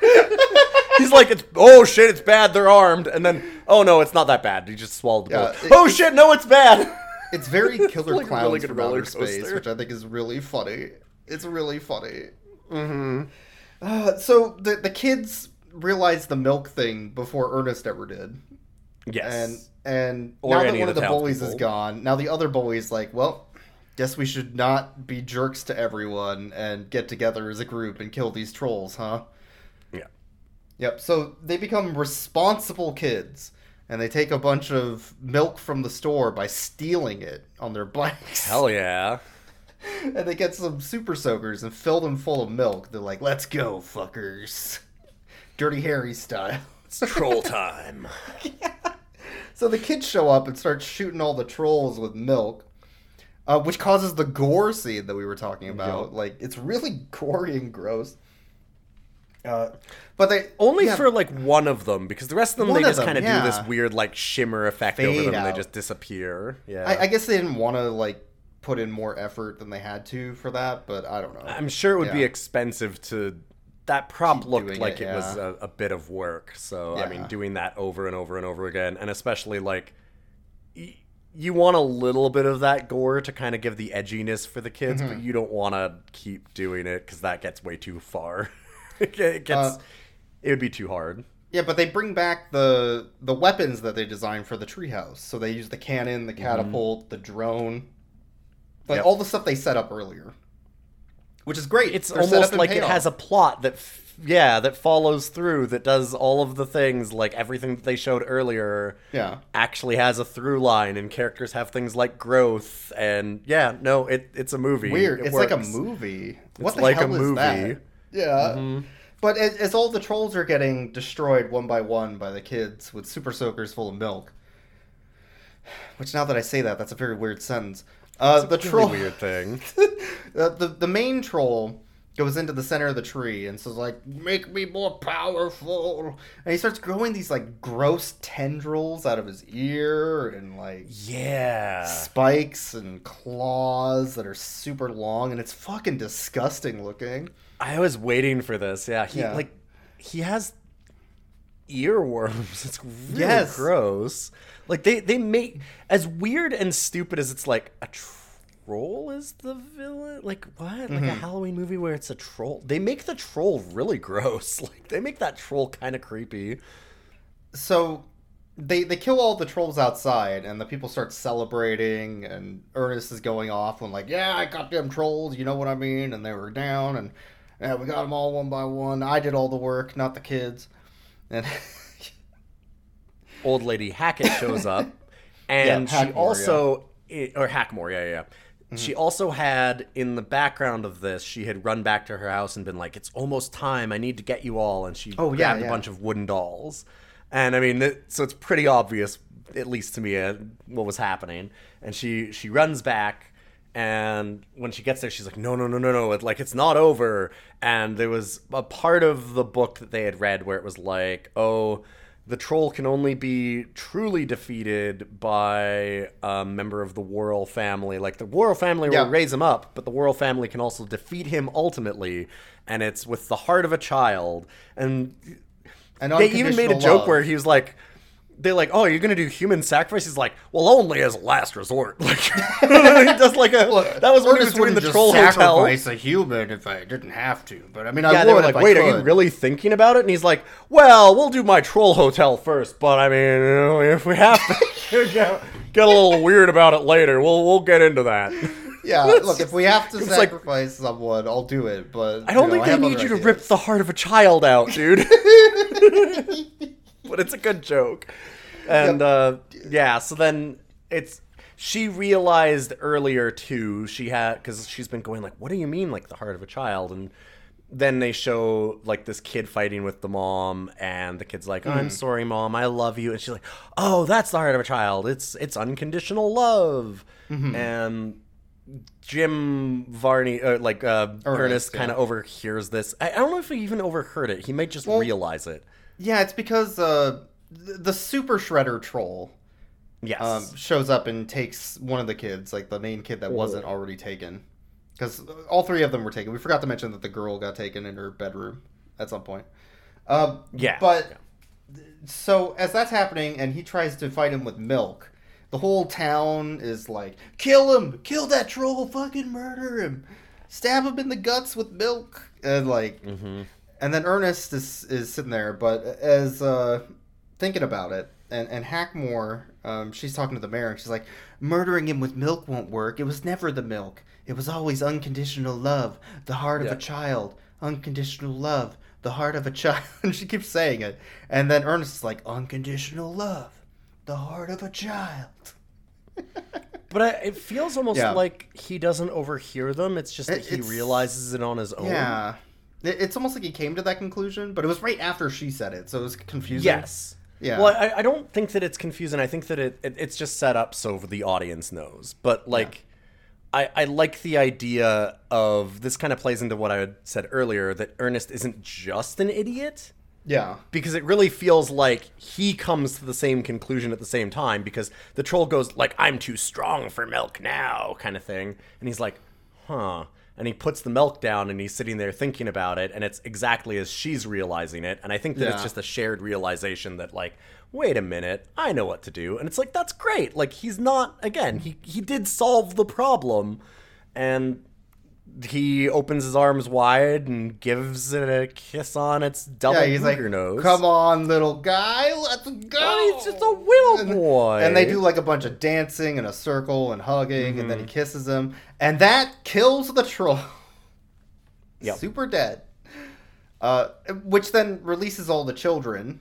[SPEAKER 4] <laughs> he's like, "It's oh shit, it's bad. They're armed." And then, "Oh no, it's not that bad. He just swallowed the
[SPEAKER 3] Yeah,
[SPEAKER 4] bullet."
[SPEAKER 3] it-
[SPEAKER 4] oh shit, no, it's bad.
[SPEAKER 3] It's very <laughs> killer
[SPEAKER 4] like
[SPEAKER 3] clowns
[SPEAKER 4] really
[SPEAKER 3] from
[SPEAKER 4] roller
[SPEAKER 3] outer space,
[SPEAKER 4] coaster.
[SPEAKER 3] which I think is really funny. It's really funny. Mm-hmm. Uh, so the the kids realize the milk thing before Ernest ever did,
[SPEAKER 4] yes.
[SPEAKER 3] and and
[SPEAKER 4] Or
[SPEAKER 3] now that one
[SPEAKER 4] of the
[SPEAKER 3] bullies is gone, now the other bully's like, well, guess we should not be jerks to everyone and get together as a group and kill these trolls, huh?
[SPEAKER 4] yeah.
[SPEAKER 3] Yep. So they become responsible kids. And they take a bunch of milk from the store by stealing it on their bikes.
[SPEAKER 4] Hell yeah. <laughs>
[SPEAKER 3] and they get some super soakers and fill them full of milk. They're like, "Let's go, fuckers." Dirty Harry style.
[SPEAKER 4] It's troll time. <laughs>
[SPEAKER 3] So the kids show up and start shooting all the trolls with milk, uh, which causes the gore scene that we were talking about.
[SPEAKER 4] Yup.
[SPEAKER 3] Like it's really <laughs> gory and gross. Uh, but they
[SPEAKER 4] Only
[SPEAKER 3] yeah,
[SPEAKER 4] for like one of them, because the rest of them
[SPEAKER 3] One
[SPEAKER 4] they
[SPEAKER 3] of
[SPEAKER 4] just kind of
[SPEAKER 3] yeah.
[SPEAKER 4] do this weird like shimmer effect over
[SPEAKER 3] Fade
[SPEAKER 4] them and they just disappear. Yeah.
[SPEAKER 3] I, I guess they didn't want to like put in more effort than they had to for that, but I don't know.
[SPEAKER 4] I'm sure it would be expensive to. That prop
[SPEAKER 3] Keep
[SPEAKER 4] looked like
[SPEAKER 3] it,
[SPEAKER 4] it, was a, a bit of work. So I mean, doing that over and over and over again, and especially like, y- you want a little bit of that gore to kind of give the edginess for the kids,
[SPEAKER 3] Mm-hmm.
[SPEAKER 4] but you don't want to keep doing it because that gets way too far. <laughs> <laughs> it gets,
[SPEAKER 3] Uh,
[SPEAKER 4] it would be too hard.
[SPEAKER 3] Yeah, but they bring back the the weapons that they designed for the treehouse. So they use the cannon, the catapult, the drone, like
[SPEAKER 4] Yep.
[SPEAKER 3] all the stuff they set up earlier, which is great.
[SPEAKER 4] It's
[SPEAKER 3] They're
[SPEAKER 4] almost like it has a plot that, f- yeah, that follows through, that does all of the things, like everything that they showed earlier.
[SPEAKER 3] yeah.
[SPEAKER 4] Actually has a through line, and characters have things like growth, and yeah, no, it it's a movie.
[SPEAKER 3] Weird.
[SPEAKER 4] It
[SPEAKER 3] it's like a movie. What
[SPEAKER 4] It's
[SPEAKER 3] the
[SPEAKER 4] like a
[SPEAKER 3] hell is that? Yeah. But as, as all the trolls are getting destroyed one by one by the kids with super soakers full of milk, which now that I say that, that's a very weird sentence. Uh, the
[SPEAKER 4] Really
[SPEAKER 3] troll,
[SPEAKER 4] weird thing. <laughs>
[SPEAKER 3] the, the the main troll goes into the center of the tree and says like, "Make me more powerful," and he starts growing these like gross tendrils out of his ear and like
[SPEAKER 4] Yeah.
[SPEAKER 3] spikes and claws that are super long, and it's fucking disgusting looking.
[SPEAKER 4] I was waiting for this. Yeah, he
[SPEAKER 3] Yeah.
[SPEAKER 4] like he has earworms. <laughs> It's really
[SPEAKER 3] Yes.
[SPEAKER 4] gross. Like they they make as weird and stupid as it's like a troll is the villain. Like what? Like a mm-hmm. Halloween movie where it's a troll. They make the troll really gross. <laughs> Like they make that troll kind of creepy.
[SPEAKER 3] so they they kill all the trolls outside and the people start celebrating and Ernest is going off when like yeah I got them trolls you know what I mean and they were down and yeah we got them all one by one I did all the work not the kids and <laughs>
[SPEAKER 4] Old lady Hackett shows up, <laughs> and
[SPEAKER 3] Yeah,
[SPEAKER 4] she also i- or Hackmore, yeah, yeah. yeah.
[SPEAKER 3] Mm-hmm.
[SPEAKER 4] She also had in the background of this, she had run back to her house and been like, "It's almost time. I need to get you all." And she
[SPEAKER 3] Oh, yeah,
[SPEAKER 4] grabbed
[SPEAKER 3] yeah.
[SPEAKER 4] a bunch of wooden dolls, and I mean, so it's pretty obvious, at least to me, uh, what was happening. And she she runs back, and when she gets there, she's like, "No, no, no, no, no! It, like it's not over." And there was a part of the book that they had read where it was like, "Oh." the troll can only be truly defeated by a member of the Worrell family. Like the Worrell family
[SPEAKER 3] Yeah.
[SPEAKER 4] will raise him up, but the Worrell family can also defeat him ultimately. And it's with the heart of a child. And
[SPEAKER 3] and
[SPEAKER 4] they even made a joke
[SPEAKER 3] love.
[SPEAKER 4] where he was like, they're like, "Oh, you're gonna do human sacrifice?" He's like, "Well, only as a last resort." <laughs> Like, <laughs> he does like a. that was when he was doing the troll hotel.
[SPEAKER 3] sacrifice a human if I didn't have to but I mean I
[SPEAKER 4] Yeah, they were like,
[SPEAKER 3] I
[SPEAKER 4] "Wait, are you really thinking about it?" And he's like, "Well, we'll do my troll hotel first, but I mean, you know, if we have to <laughs> get, get a little weird about it later, we'll we'll get into that."
[SPEAKER 3] yeah look if we have to
[SPEAKER 4] It's like-
[SPEAKER 3] sacrifice someone I'll do it but
[SPEAKER 4] I don't
[SPEAKER 3] you know,
[SPEAKER 4] think they need you to
[SPEAKER 3] ideas.
[SPEAKER 4] rip the heart of a child out, dude. <laughs> but it's a good joke. And uh, yeah, so then it's she realized earlier too. She had because she's been going like, "What do you mean, like the heart of a child?" And then they show like this kid fighting with the mom, and the kid's like, "I'm sorry, mom, I love you," and she's like, "Oh, that's the heart of a child. It's it's unconditional love." And Jim Varney, uh, like uh, Ernest,
[SPEAKER 3] Ernest,
[SPEAKER 4] kind of
[SPEAKER 3] yeah.
[SPEAKER 4] overhears this. I, I don't know if he even overheard it. He might just realize it.
[SPEAKER 3] Yeah, it's because uh, th- the Super Shredder troll
[SPEAKER 4] Yes.
[SPEAKER 3] um, shows up and takes one of the kids, like the main kid that wasn't already taken. Because all three of them were taken. We forgot to mention that the girl got taken in her bedroom at some point. Um,
[SPEAKER 4] Yeah,
[SPEAKER 3] But so as that's happening, and he tries to fight him with milk, the whole town is like, "Kill him! Kill that troll! Fucking murder him! Stab him in the guts with milk!" And like,
[SPEAKER 4] Mm-hmm.
[SPEAKER 3] And then Ernest is is sitting there, but as uh, thinking about it, and and Hackmore, um, she's talking to the mayor, and she's like, "Murdering him with milk won't work. It was never the milk. It was always unconditional love, the heart of a child, unconditional love." The heart of a child, <laughs> and she keeps saying it, and then Ernest is like, "Unconditional love, the heart of a child." <laughs>
[SPEAKER 4] but I, it feels almost
[SPEAKER 3] Yeah.
[SPEAKER 4] like he doesn't overhear them. It's just that
[SPEAKER 3] It-
[SPEAKER 4] he realizes it on his own.
[SPEAKER 3] Yeah, it's almost like he came to that conclusion, but it was right after she said it, so it was confusing.
[SPEAKER 4] Yes.
[SPEAKER 3] Yeah.
[SPEAKER 4] Well, I, I don't think that it's confusing. I think that it, it it's just set up so the audience knows. But like, I I like the idea of this kind of plays into what I had said earlier that Ernest isn't just an idiot.
[SPEAKER 3] Yeah.
[SPEAKER 4] because it really feels like he comes to the same conclusion at the same time because the troll goes like i'm too strong for milk now kind of thing and he's like huh and he puts the milk down and he's sitting there thinking about it and it's exactly as she's realizing it. And i think that it's just a shared realization that like wait a minute i know what to do. And it's like that's great. Like he's not again he he did solve the problem. And he opens his arms wide and gives it a kiss on its double
[SPEAKER 3] Yeah, he's like,
[SPEAKER 4] nose.
[SPEAKER 3] "Come on, little guy, let's go."
[SPEAKER 4] Oh, he's just a
[SPEAKER 3] And-
[SPEAKER 4] boy.
[SPEAKER 3] And they do like a bunch of dancing and a circle and hugging, and
[SPEAKER 4] Mm-hmm.
[SPEAKER 3] then he kisses him, and that kills the troll. <laughs>
[SPEAKER 4] Yep.
[SPEAKER 3] Super dead. Uh, which then releases all the children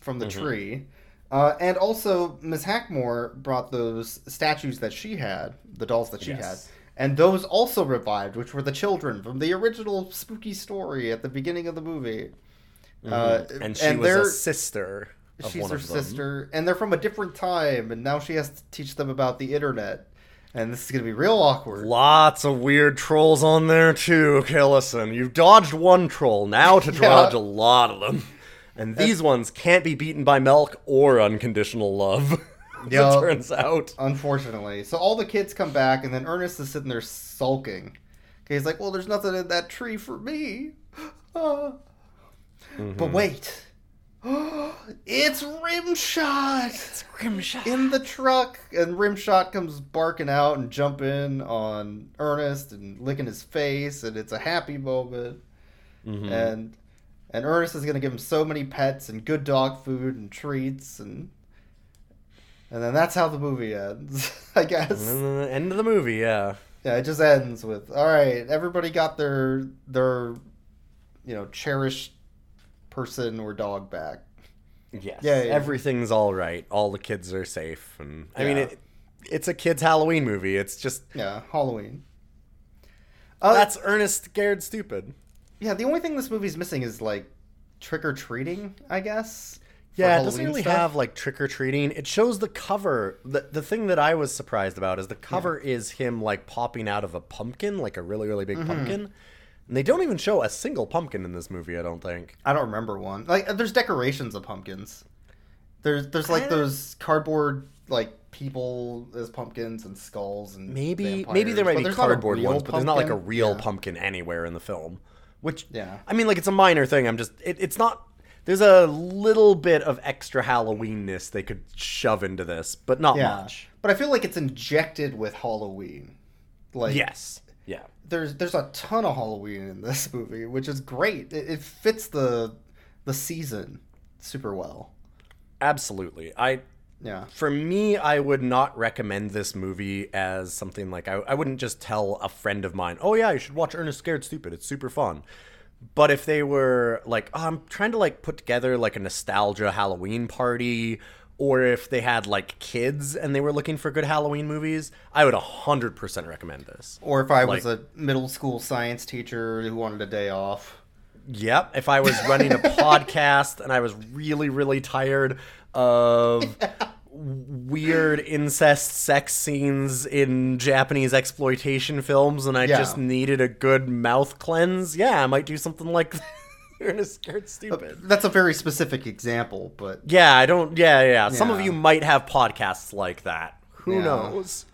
[SPEAKER 3] from the
[SPEAKER 4] Mm-hmm.
[SPEAKER 3] tree. Uh, and also, Ms. Hackmore brought those statues that she had, the dolls that she
[SPEAKER 4] Yes.
[SPEAKER 3] had, and those also revived, which were the children from the original spooky story at the beginning of the movie. Uh,
[SPEAKER 4] and she was
[SPEAKER 3] they're-
[SPEAKER 4] a sister.
[SPEAKER 3] She's her sister, and they're from a different time, and now she has to teach them about the internet, and this is gonna be real awkward.
[SPEAKER 4] Lots of weird trolls on there too. Okay, listen, you've dodged one troll. Now to <laughs> dodge a lot of them, and these ones can't be beaten by milk or unconditional love. <laughs> as <laughs>
[SPEAKER 3] Yeah.
[SPEAKER 4] it turns out.
[SPEAKER 3] Unfortunately, so all the kids come back, and then Ernest is sitting there sulking. Okay, he's like, "Well, there's nothing in that tree for me." <gasps> Ah.
[SPEAKER 4] Mm-hmm.
[SPEAKER 3] But wait, <gasps> it's Rimshot! it's Rimshot. in the truck, and Rimshot comes barking out and jumping on Ernest and licking his face, and it's a happy moment.
[SPEAKER 4] Mm-hmm.
[SPEAKER 3] And and Ernest is gonna give him so many pets and good dog food and treats, and and then that's how the movie ends, <laughs> I guess.
[SPEAKER 4] And then the end of the movie, yeah.
[SPEAKER 3] Yeah, it just ends with all right. Everybody got their their you know cherished person or dog back.
[SPEAKER 4] Yes.
[SPEAKER 3] Yeah, yeah.
[SPEAKER 4] Everything's all right. All the kids are safe, and I mean it. It's a kids' Halloween movie. It's just
[SPEAKER 3] Yeah, Halloween. Uh,
[SPEAKER 4] that's Ernest scared stupid.
[SPEAKER 3] Yeah, the only thing this movie's missing is like trick or treating, I guess.
[SPEAKER 4] Yeah, it doesn't really
[SPEAKER 3] stuff.
[SPEAKER 4] have like trick or treating. It shows the cover. The the thing that I was surprised about is the cover is him like popping out of a pumpkin, like a really really big
[SPEAKER 3] Mm-hmm.
[SPEAKER 4] pumpkin. And they don't even show a single pumpkin in this movie. I don't think.
[SPEAKER 3] I don't remember one. Like, uh, there's decorations of pumpkins. There's there's like those cardboard like people as pumpkins and skulls and
[SPEAKER 4] Maybe maybe there might
[SPEAKER 3] but
[SPEAKER 4] be
[SPEAKER 3] there's not a
[SPEAKER 4] cardboard ones, but there's not like a real
[SPEAKER 3] Yeah.
[SPEAKER 4] pumpkin anywhere in the film. Which
[SPEAKER 3] Yeah.
[SPEAKER 4] I mean, like it's a minor thing. I'm just it, it's not. There's a little bit of extra Halloweenness they could shove into this, but not
[SPEAKER 3] Yeah,
[SPEAKER 4] much.
[SPEAKER 3] but I feel like it's injected with Halloween. Like
[SPEAKER 4] Yes. Yeah.
[SPEAKER 3] there's there's a ton of Halloween in this <laughs> movie, which is great. It, it fits the the season super well.
[SPEAKER 4] Absolutely. I
[SPEAKER 3] Yeah.
[SPEAKER 4] for me, I would not recommend this movie as something like I, I wouldn't just tell a friend of mine, oh yeah, you should watch Ernest Scared Stupid. It's super fun. But if they were like, oh, I'm trying to like put together like a nostalgia Halloween party, or if they had like kids and they were looking for good Halloween movies, I would 100% recommend this.
[SPEAKER 3] Or if I was a middle school science teacher who wanted a day off.
[SPEAKER 4] Yep. If I was running a <laughs> podcast and I was really, really tired of weird incest sex scenes in Japanese exploitation films and I
[SPEAKER 3] Yeah.
[SPEAKER 4] just needed a good mouth cleanse, yeah, I might do something like <laughs> Ernest Scared Stupid.
[SPEAKER 3] That's a very specific example, but
[SPEAKER 4] Yeah, I don't. Yeah, yeah. Some of you might have podcasts like that. Who
[SPEAKER 3] Yeah.
[SPEAKER 4] knows?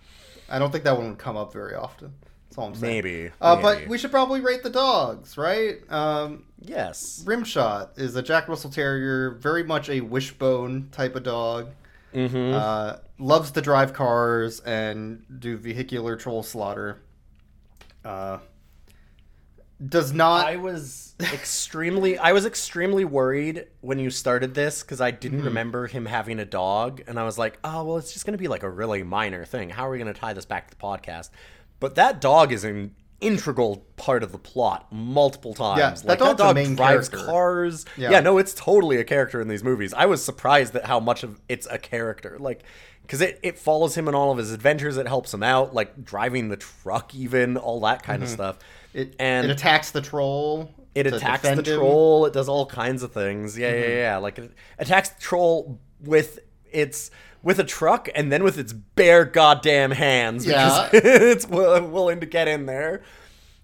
[SPEAKER 3] I don't think that one would come up very often. That's all I'm saying.
[SPEAKER 4] Maybe.
[SPEAKER 3] Uh, But we should probably rate the dogs, right? Um,
[SPEAKER 4] yes.
[SPEAKER 3] Rimshot is a Jack Russell Terrier, very much a wishbone type of dog.
[SPEAKER 4] Mm-hmm.
[SPEAKER 3] Uh, loves to drive cars and do vehicular troll slaughter. Uh, does not.
[SPEAKER 4] I was extremely I was extremely worried when you started this because I didn't
[SPEAKER 3] Mm-hmm.
[SPEAKER 4] remember him having a dog and I was like, oh well it's just gonna be like a really minor thing. How are we gonna tie this back to the podcast? But that dog is an integral part of the plot multiple times.
[SPEAKER 3] Yeah, that dog's a main
[SPEAKER 4] drives
[SPEAKER 3] character.
[SPEAKER 4] cars.
[SPEAKER 3] Yeah.
[SPEAKER 4] Yeah. no, it's totally a character in these movies. I was surprised at how much of it's a character. Like because it, it follows him in all of his adventures, it helps him out, like driving the truck even, all that kind of stuff.
[SPEAKER 3] Mm-hmm. It,
[SPEAKER 4] and
[SPEAKER 3] it attacks the troll.
[SPEAKER 4] it attacks the
[SPEAKER 3] defend him.
[SPEAKER 4] troll. It does all kinds of things. Yeah, yeah, yeah. Like it attacks the troll with its with a truck and then with its bare goddamn hands because
[SPEAKER 3] Yeah. <laughs>
[SPEAKER 4] it's willing to get in there.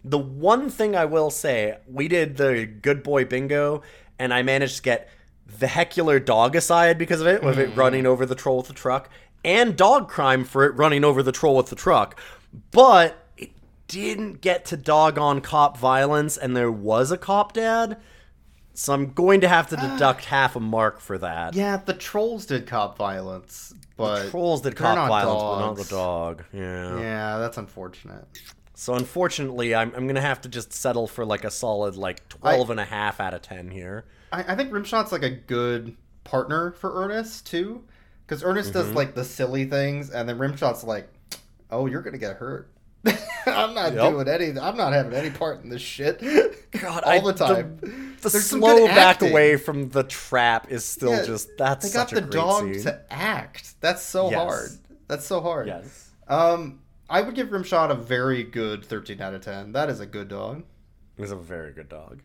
[SPEAKER 4] The one thing I will say, we did the good boy bingo, and I managed to get vehicular dog aside because of it, with it hmm. running over the troll with the truck, and dog crime for it running over the troll with the truck. But it didn't get to dog on cop violence, and there was a cop dad. So I'm going to have to <sighs> deduct half a mark for that.
[SPEAKER 3] Yeah, the trolls did cop violence, but
[SPEAKER 4] Trolls did cop violence, but not the dog. Yeah.
[SPEAKER 3] Yeah, that's unfortunate.
[SPEAKER 4] So unfortunately, I'm, I'm going to have to just settle for like a solid like 12 and a half out of 10 here.
[SPEAKER 3] I, I think Rimshot's like a good partner for Ernest too, because Ernest
[SPEAKER 4] Mm-hmm.
[SPEAKER 3] does like the silly things, and then Rimshot's like, "Oh, you're gonna get hurt. <laughs> I'm not
[SPEAKER 4] Yep.
[SPEAKER 3] doing any. I'm not having any part in this shit.
[SPEAKER 4] God,
[SPEAKER 3] all
[SPEAKER 4] I-
[SPEAKER 3] the time.
[SPEAKER 4] The
[SPEAKER 3] some
[SPEAKER 4] slow back
[SPEAKER 3] acting.
[SPEAKER 4] away from the trap is still
[SPEAKER 3] Yeah,
[SPEAKER 4] just that's
[SPEAKER 3] They got
[SPEAKER 4] such a
[SPEAKER 3] the dog
[SPEAKER 4] scene.
[SPEAKER 3] to act. That's so
[SPEAKER 4] Yes.
[SPEAKER 3] hard. That's so hard.
[SPEAKER 4] Yes.
[SPEAKER 3] Um, I would give Rimshot a very good 13 out of 10. That is a good dog.
[SPEAKER 4] He's a very good dog.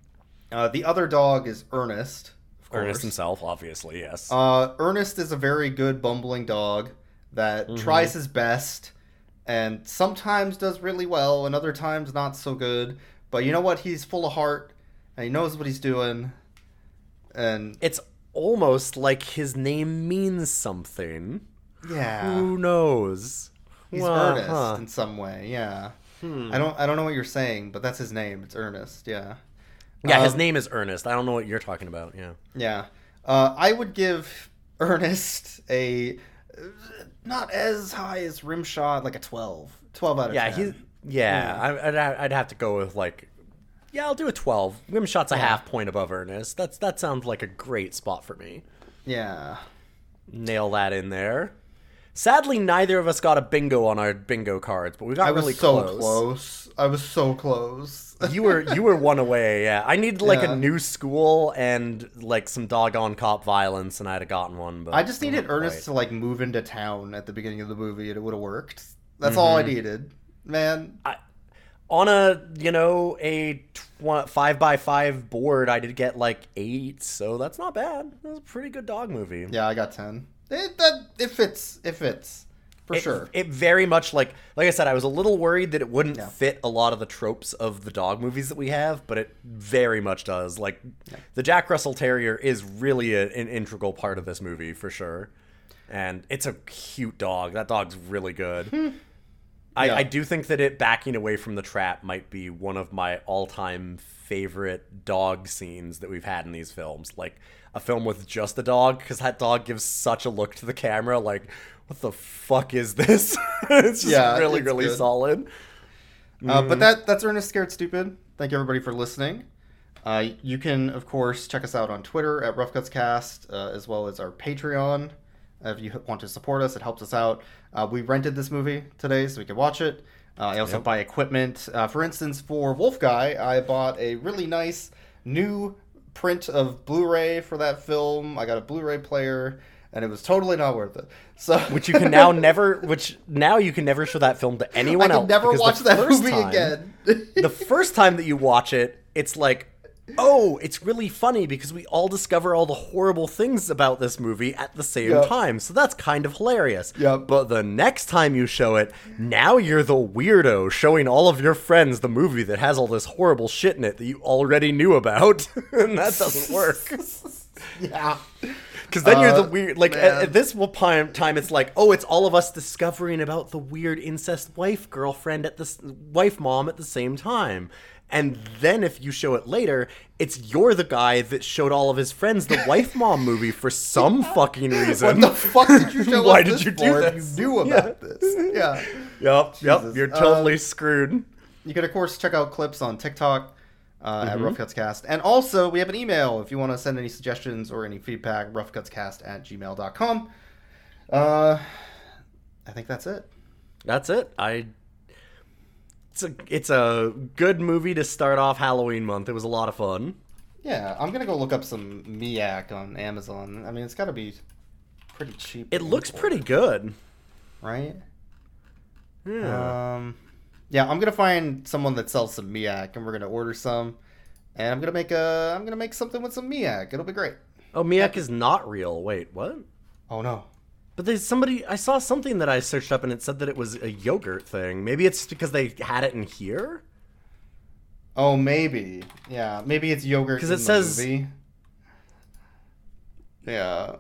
[SPEAKER 3] Uh, the other dog is Ernest. Of course.
[SPEAKER 4] Ernest himself, obviously, yes.
[SPEAKER 3] Uh, Ernest is a very good bumbling dog that tries his best and sometimes does really well and other times not so good. But you know what? He's full of heart and he knows what he's doing. And
[SPEAKER 4] it's almost like his name means something.
[SPEAKER 3] yeah,
[SPEAKER 4] Who knows?
[SPEAKER 3] he's
[SPEAKER 4] Well,
[SPEAKER 3] Ernest
[SPEAKER 4] huh.
[SPEAKER 3] in some way. Yeah. I don't I don't know what you're saying, but that's his name. It's Ernest. Yeah.
[SPEAKER 4] Yeah, his
[SPEAKER 3] Um,
[SPEAKER 4] name is Ernest. I don't know what you're talking about. Yeah.
[SPEAKER 3] Yeah. Uh, I would give Ernest a not as high as Rimshot, like a 12. 12 out of
[SPEAKER 4] Yeah,
[SPEAKER 3] 10.
[SPEAKER 4] he's yeah. Mm. I, I'd, I'd have to go with like, yeah, I'll do a twelve. Rimshot's a half point above Ernest. That's that sounds like a great spot for me.
[SPEAKER 3] Yeah.
[SPEAKER 4] Nail that in there. Sadly, neither of us got a bingo on our bingo cards, but we got
[SPEAKER 3] I was
[SPEAKER 4] really
[SPEAKER 3] so
[SPEAKER 4] close.
[SPEAKER 3] close. I was so close. <laughs>
[SPEAKER 4] You were you were one away. Yeah, I needed like
[SPEAKER 3] Yeah.
[SPEAKER 4] a new school and like some doggone cop violence, and I'd have gotten one. But
[SPEAKER 3] I just needed Ernest to like move into town at the beginning of the movie and it would have worked. That's all I
[SPEAKER 4] Mm-hmm.
[SPEAKER 3] needed. Man, I,
[SPEAKER 4] on a you know a tw- five by five board. I did get like eight, so that's not bad. It was a pretty good dog movie.
[SPEAKER 3] yeah, I got 10. It that it fits. It fits. For
[SPEAKER 4] it,
[SPEAKER 3] sure.
[SPEAKER 4] It very much like like I said, I was a little worried that it wouldn't
[SPEAKER 3] Yeah.
[SPEAKER 4] fit a lot of the tropes of the dog movies that we have, but it very much does. Like the Jack Russell Terrier is really a, an integral part of this movie for sure, and it's a cute dog. That dog's really good. I,
[SPEAKER 3] Hmm. Yeah.
[SPEAKER 4] I do think that it backing away from the trap might be one of my all-time favorite dog scenes that we've had in these films. Like a film with just a dog, because that dog gives such a look to the camera, like, what the fuck is this? <laughs> it's just
[SPEAKER 3] Yeah,
[SPEAKER 4] really,
[SPEAKER 3] it's
[SPEAKER 4] really
[SPEAKER 3] good.
[SPEAKER 4] solid.
[SPEAKER 3] Uh, but that that's Ernest Scared Stupid. Thank you everybody for listening. Uh, you can of course check us out on Twitter at Rough Cuts Cast, uh, as well as our Patreon. If you want to support us, it helps us out. Uh, we rented this movie today so we could watch it. Uh, I also buy equipment. Uh, for instance, for Wolf Guy, I bought a really nice new print of Blu-ray for that film. I got a Blu-ray player, and it was totally not worth it. So, <laughs>
[SPEAKER 4] Which you can now never, which now you can never show that film to
[SPEAKER 3] I
[SPEAKER 4] anyone
[SPEAKER 3] can
[SPEAKER 4] else.
[SPEAKER 3] never watch that movie
[SPEAKER 4] time-
[SPEAKER 3] again. <laughs>
[SPEAKER 4] the first time that you watch it, it's like, oh, it's really funny because we all discover all the horrible things about this movie at the same
[SPEAKER 3] Yep.
[SPEAKER 4] time. So that's kind of hilarious.
[SPEAKER 3] Yep.
[SPEAKER 4] But the next time you show it, now you're the weirdo showing all of your friends the movie that has all this horrible shit in it that you already knew about. <laughs> and that doesn't work. <laughs>
[SPEAKER 3] yeah.
[SPEAKER 4] Because then you're the
[SPEAKER 3] Uh,
[SPEAKER 4] weird. Like at, at this time, time, it's like, oh, it's all of us discovering about the weird incest wife girlfriend at the wife mom at the same time. And then if you show it later, it's you're the guy that showed all of his friends the wife mom <laughs> movie for some fucking reason.
[SPEAKER 3] What the fuck did you <laughs> show
[SPEAKER 4] Why did you do this?
[SPEAKER 3] You knew about this. Yeah. <laughs>
[SPEAKER 4] Yep, yep.
[SPEAKER 3] Jesus.
[SPEAKER 4] You're
[SPEAKER 3] Uh,
[SPEAKER 4] totally screwed.
[SPEAKER 3] You can of course check out clips on TikTok uh,
[SPEAKER 4] Mm-hmm.
[SPEAKER 3] at Rough Cuts Cast, and also we have an email if you want to send any suggestions or any feedback. Roughcutscast at gmail.com. Uh, I think that's it.
[SPEAKER 4] That's it. I. It's a it's a good movie to start off Halloween month. It was a lot of fun.
[SPEAKER 3] Yeah, I'm gonna go look up some Miak on Amazon. I mean, it's got to be pretty cheap.
[SPEAKER 4] It looks pretty good.
[SPEAKER 3] right?
[SPEAKER 4] Yeah.
[SPEAKER 3] Um, yeah, I'm gonna find someone that sells some Miak, and we're gonna order some, and I'm gonna make a I'm gonna make something with some Miak. It'll be great.
[SPEAKER 4] Oh, Miak is not real. Wait, what?
[SPEAKER 3] Oh no.
[SPEAKER 4] But there's somebody I saw something that I searched up and it said that it was a yogurt thing. Maybe it's because they had it in here.
[SPEAKER 3] Oh, maybe. Yeah, maybe it's yogurt
[SPEAKER 4] 'Cause
[SPEAKER 3] in
[SPEAKER 4] it says-
[SPEAKER 3] movie. Yeah.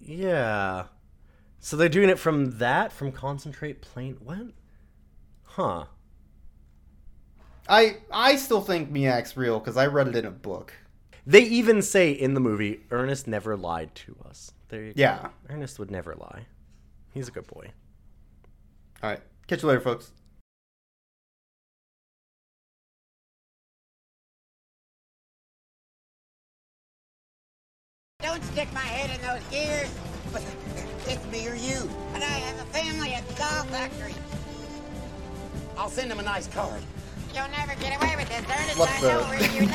[SPEAKER 4] Yeah. So they're doing it from that, from concentrate plain. What? Huh.
[SPEAKER 3] I I still think Miak's real because I read it in a book.
[SPEAKER 4] They even say in the movie, Ernest never lied to us. There you go.
[SPEAKER 3] Yeah.
[SPEAKER 4] Ernest would never lie. He's a good boy.
[SPEAKER 3] All right. Catch you later, folks.
[SPEAKER 5] Don't stick my head in those gears. It's me or you. And I have a family at the doll factory.
[SPEAKER 6] I'll send him a nice card.
[SPEAKER 5] You'll never get away with this, Ernest.
[SPEAKER 3] What
[SPEAKER 5] I
[SPEAKER 3] the-
[SPEAKER 5] know where you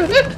[SPEAKER 5] live. <laughs> <laughs> <laughs>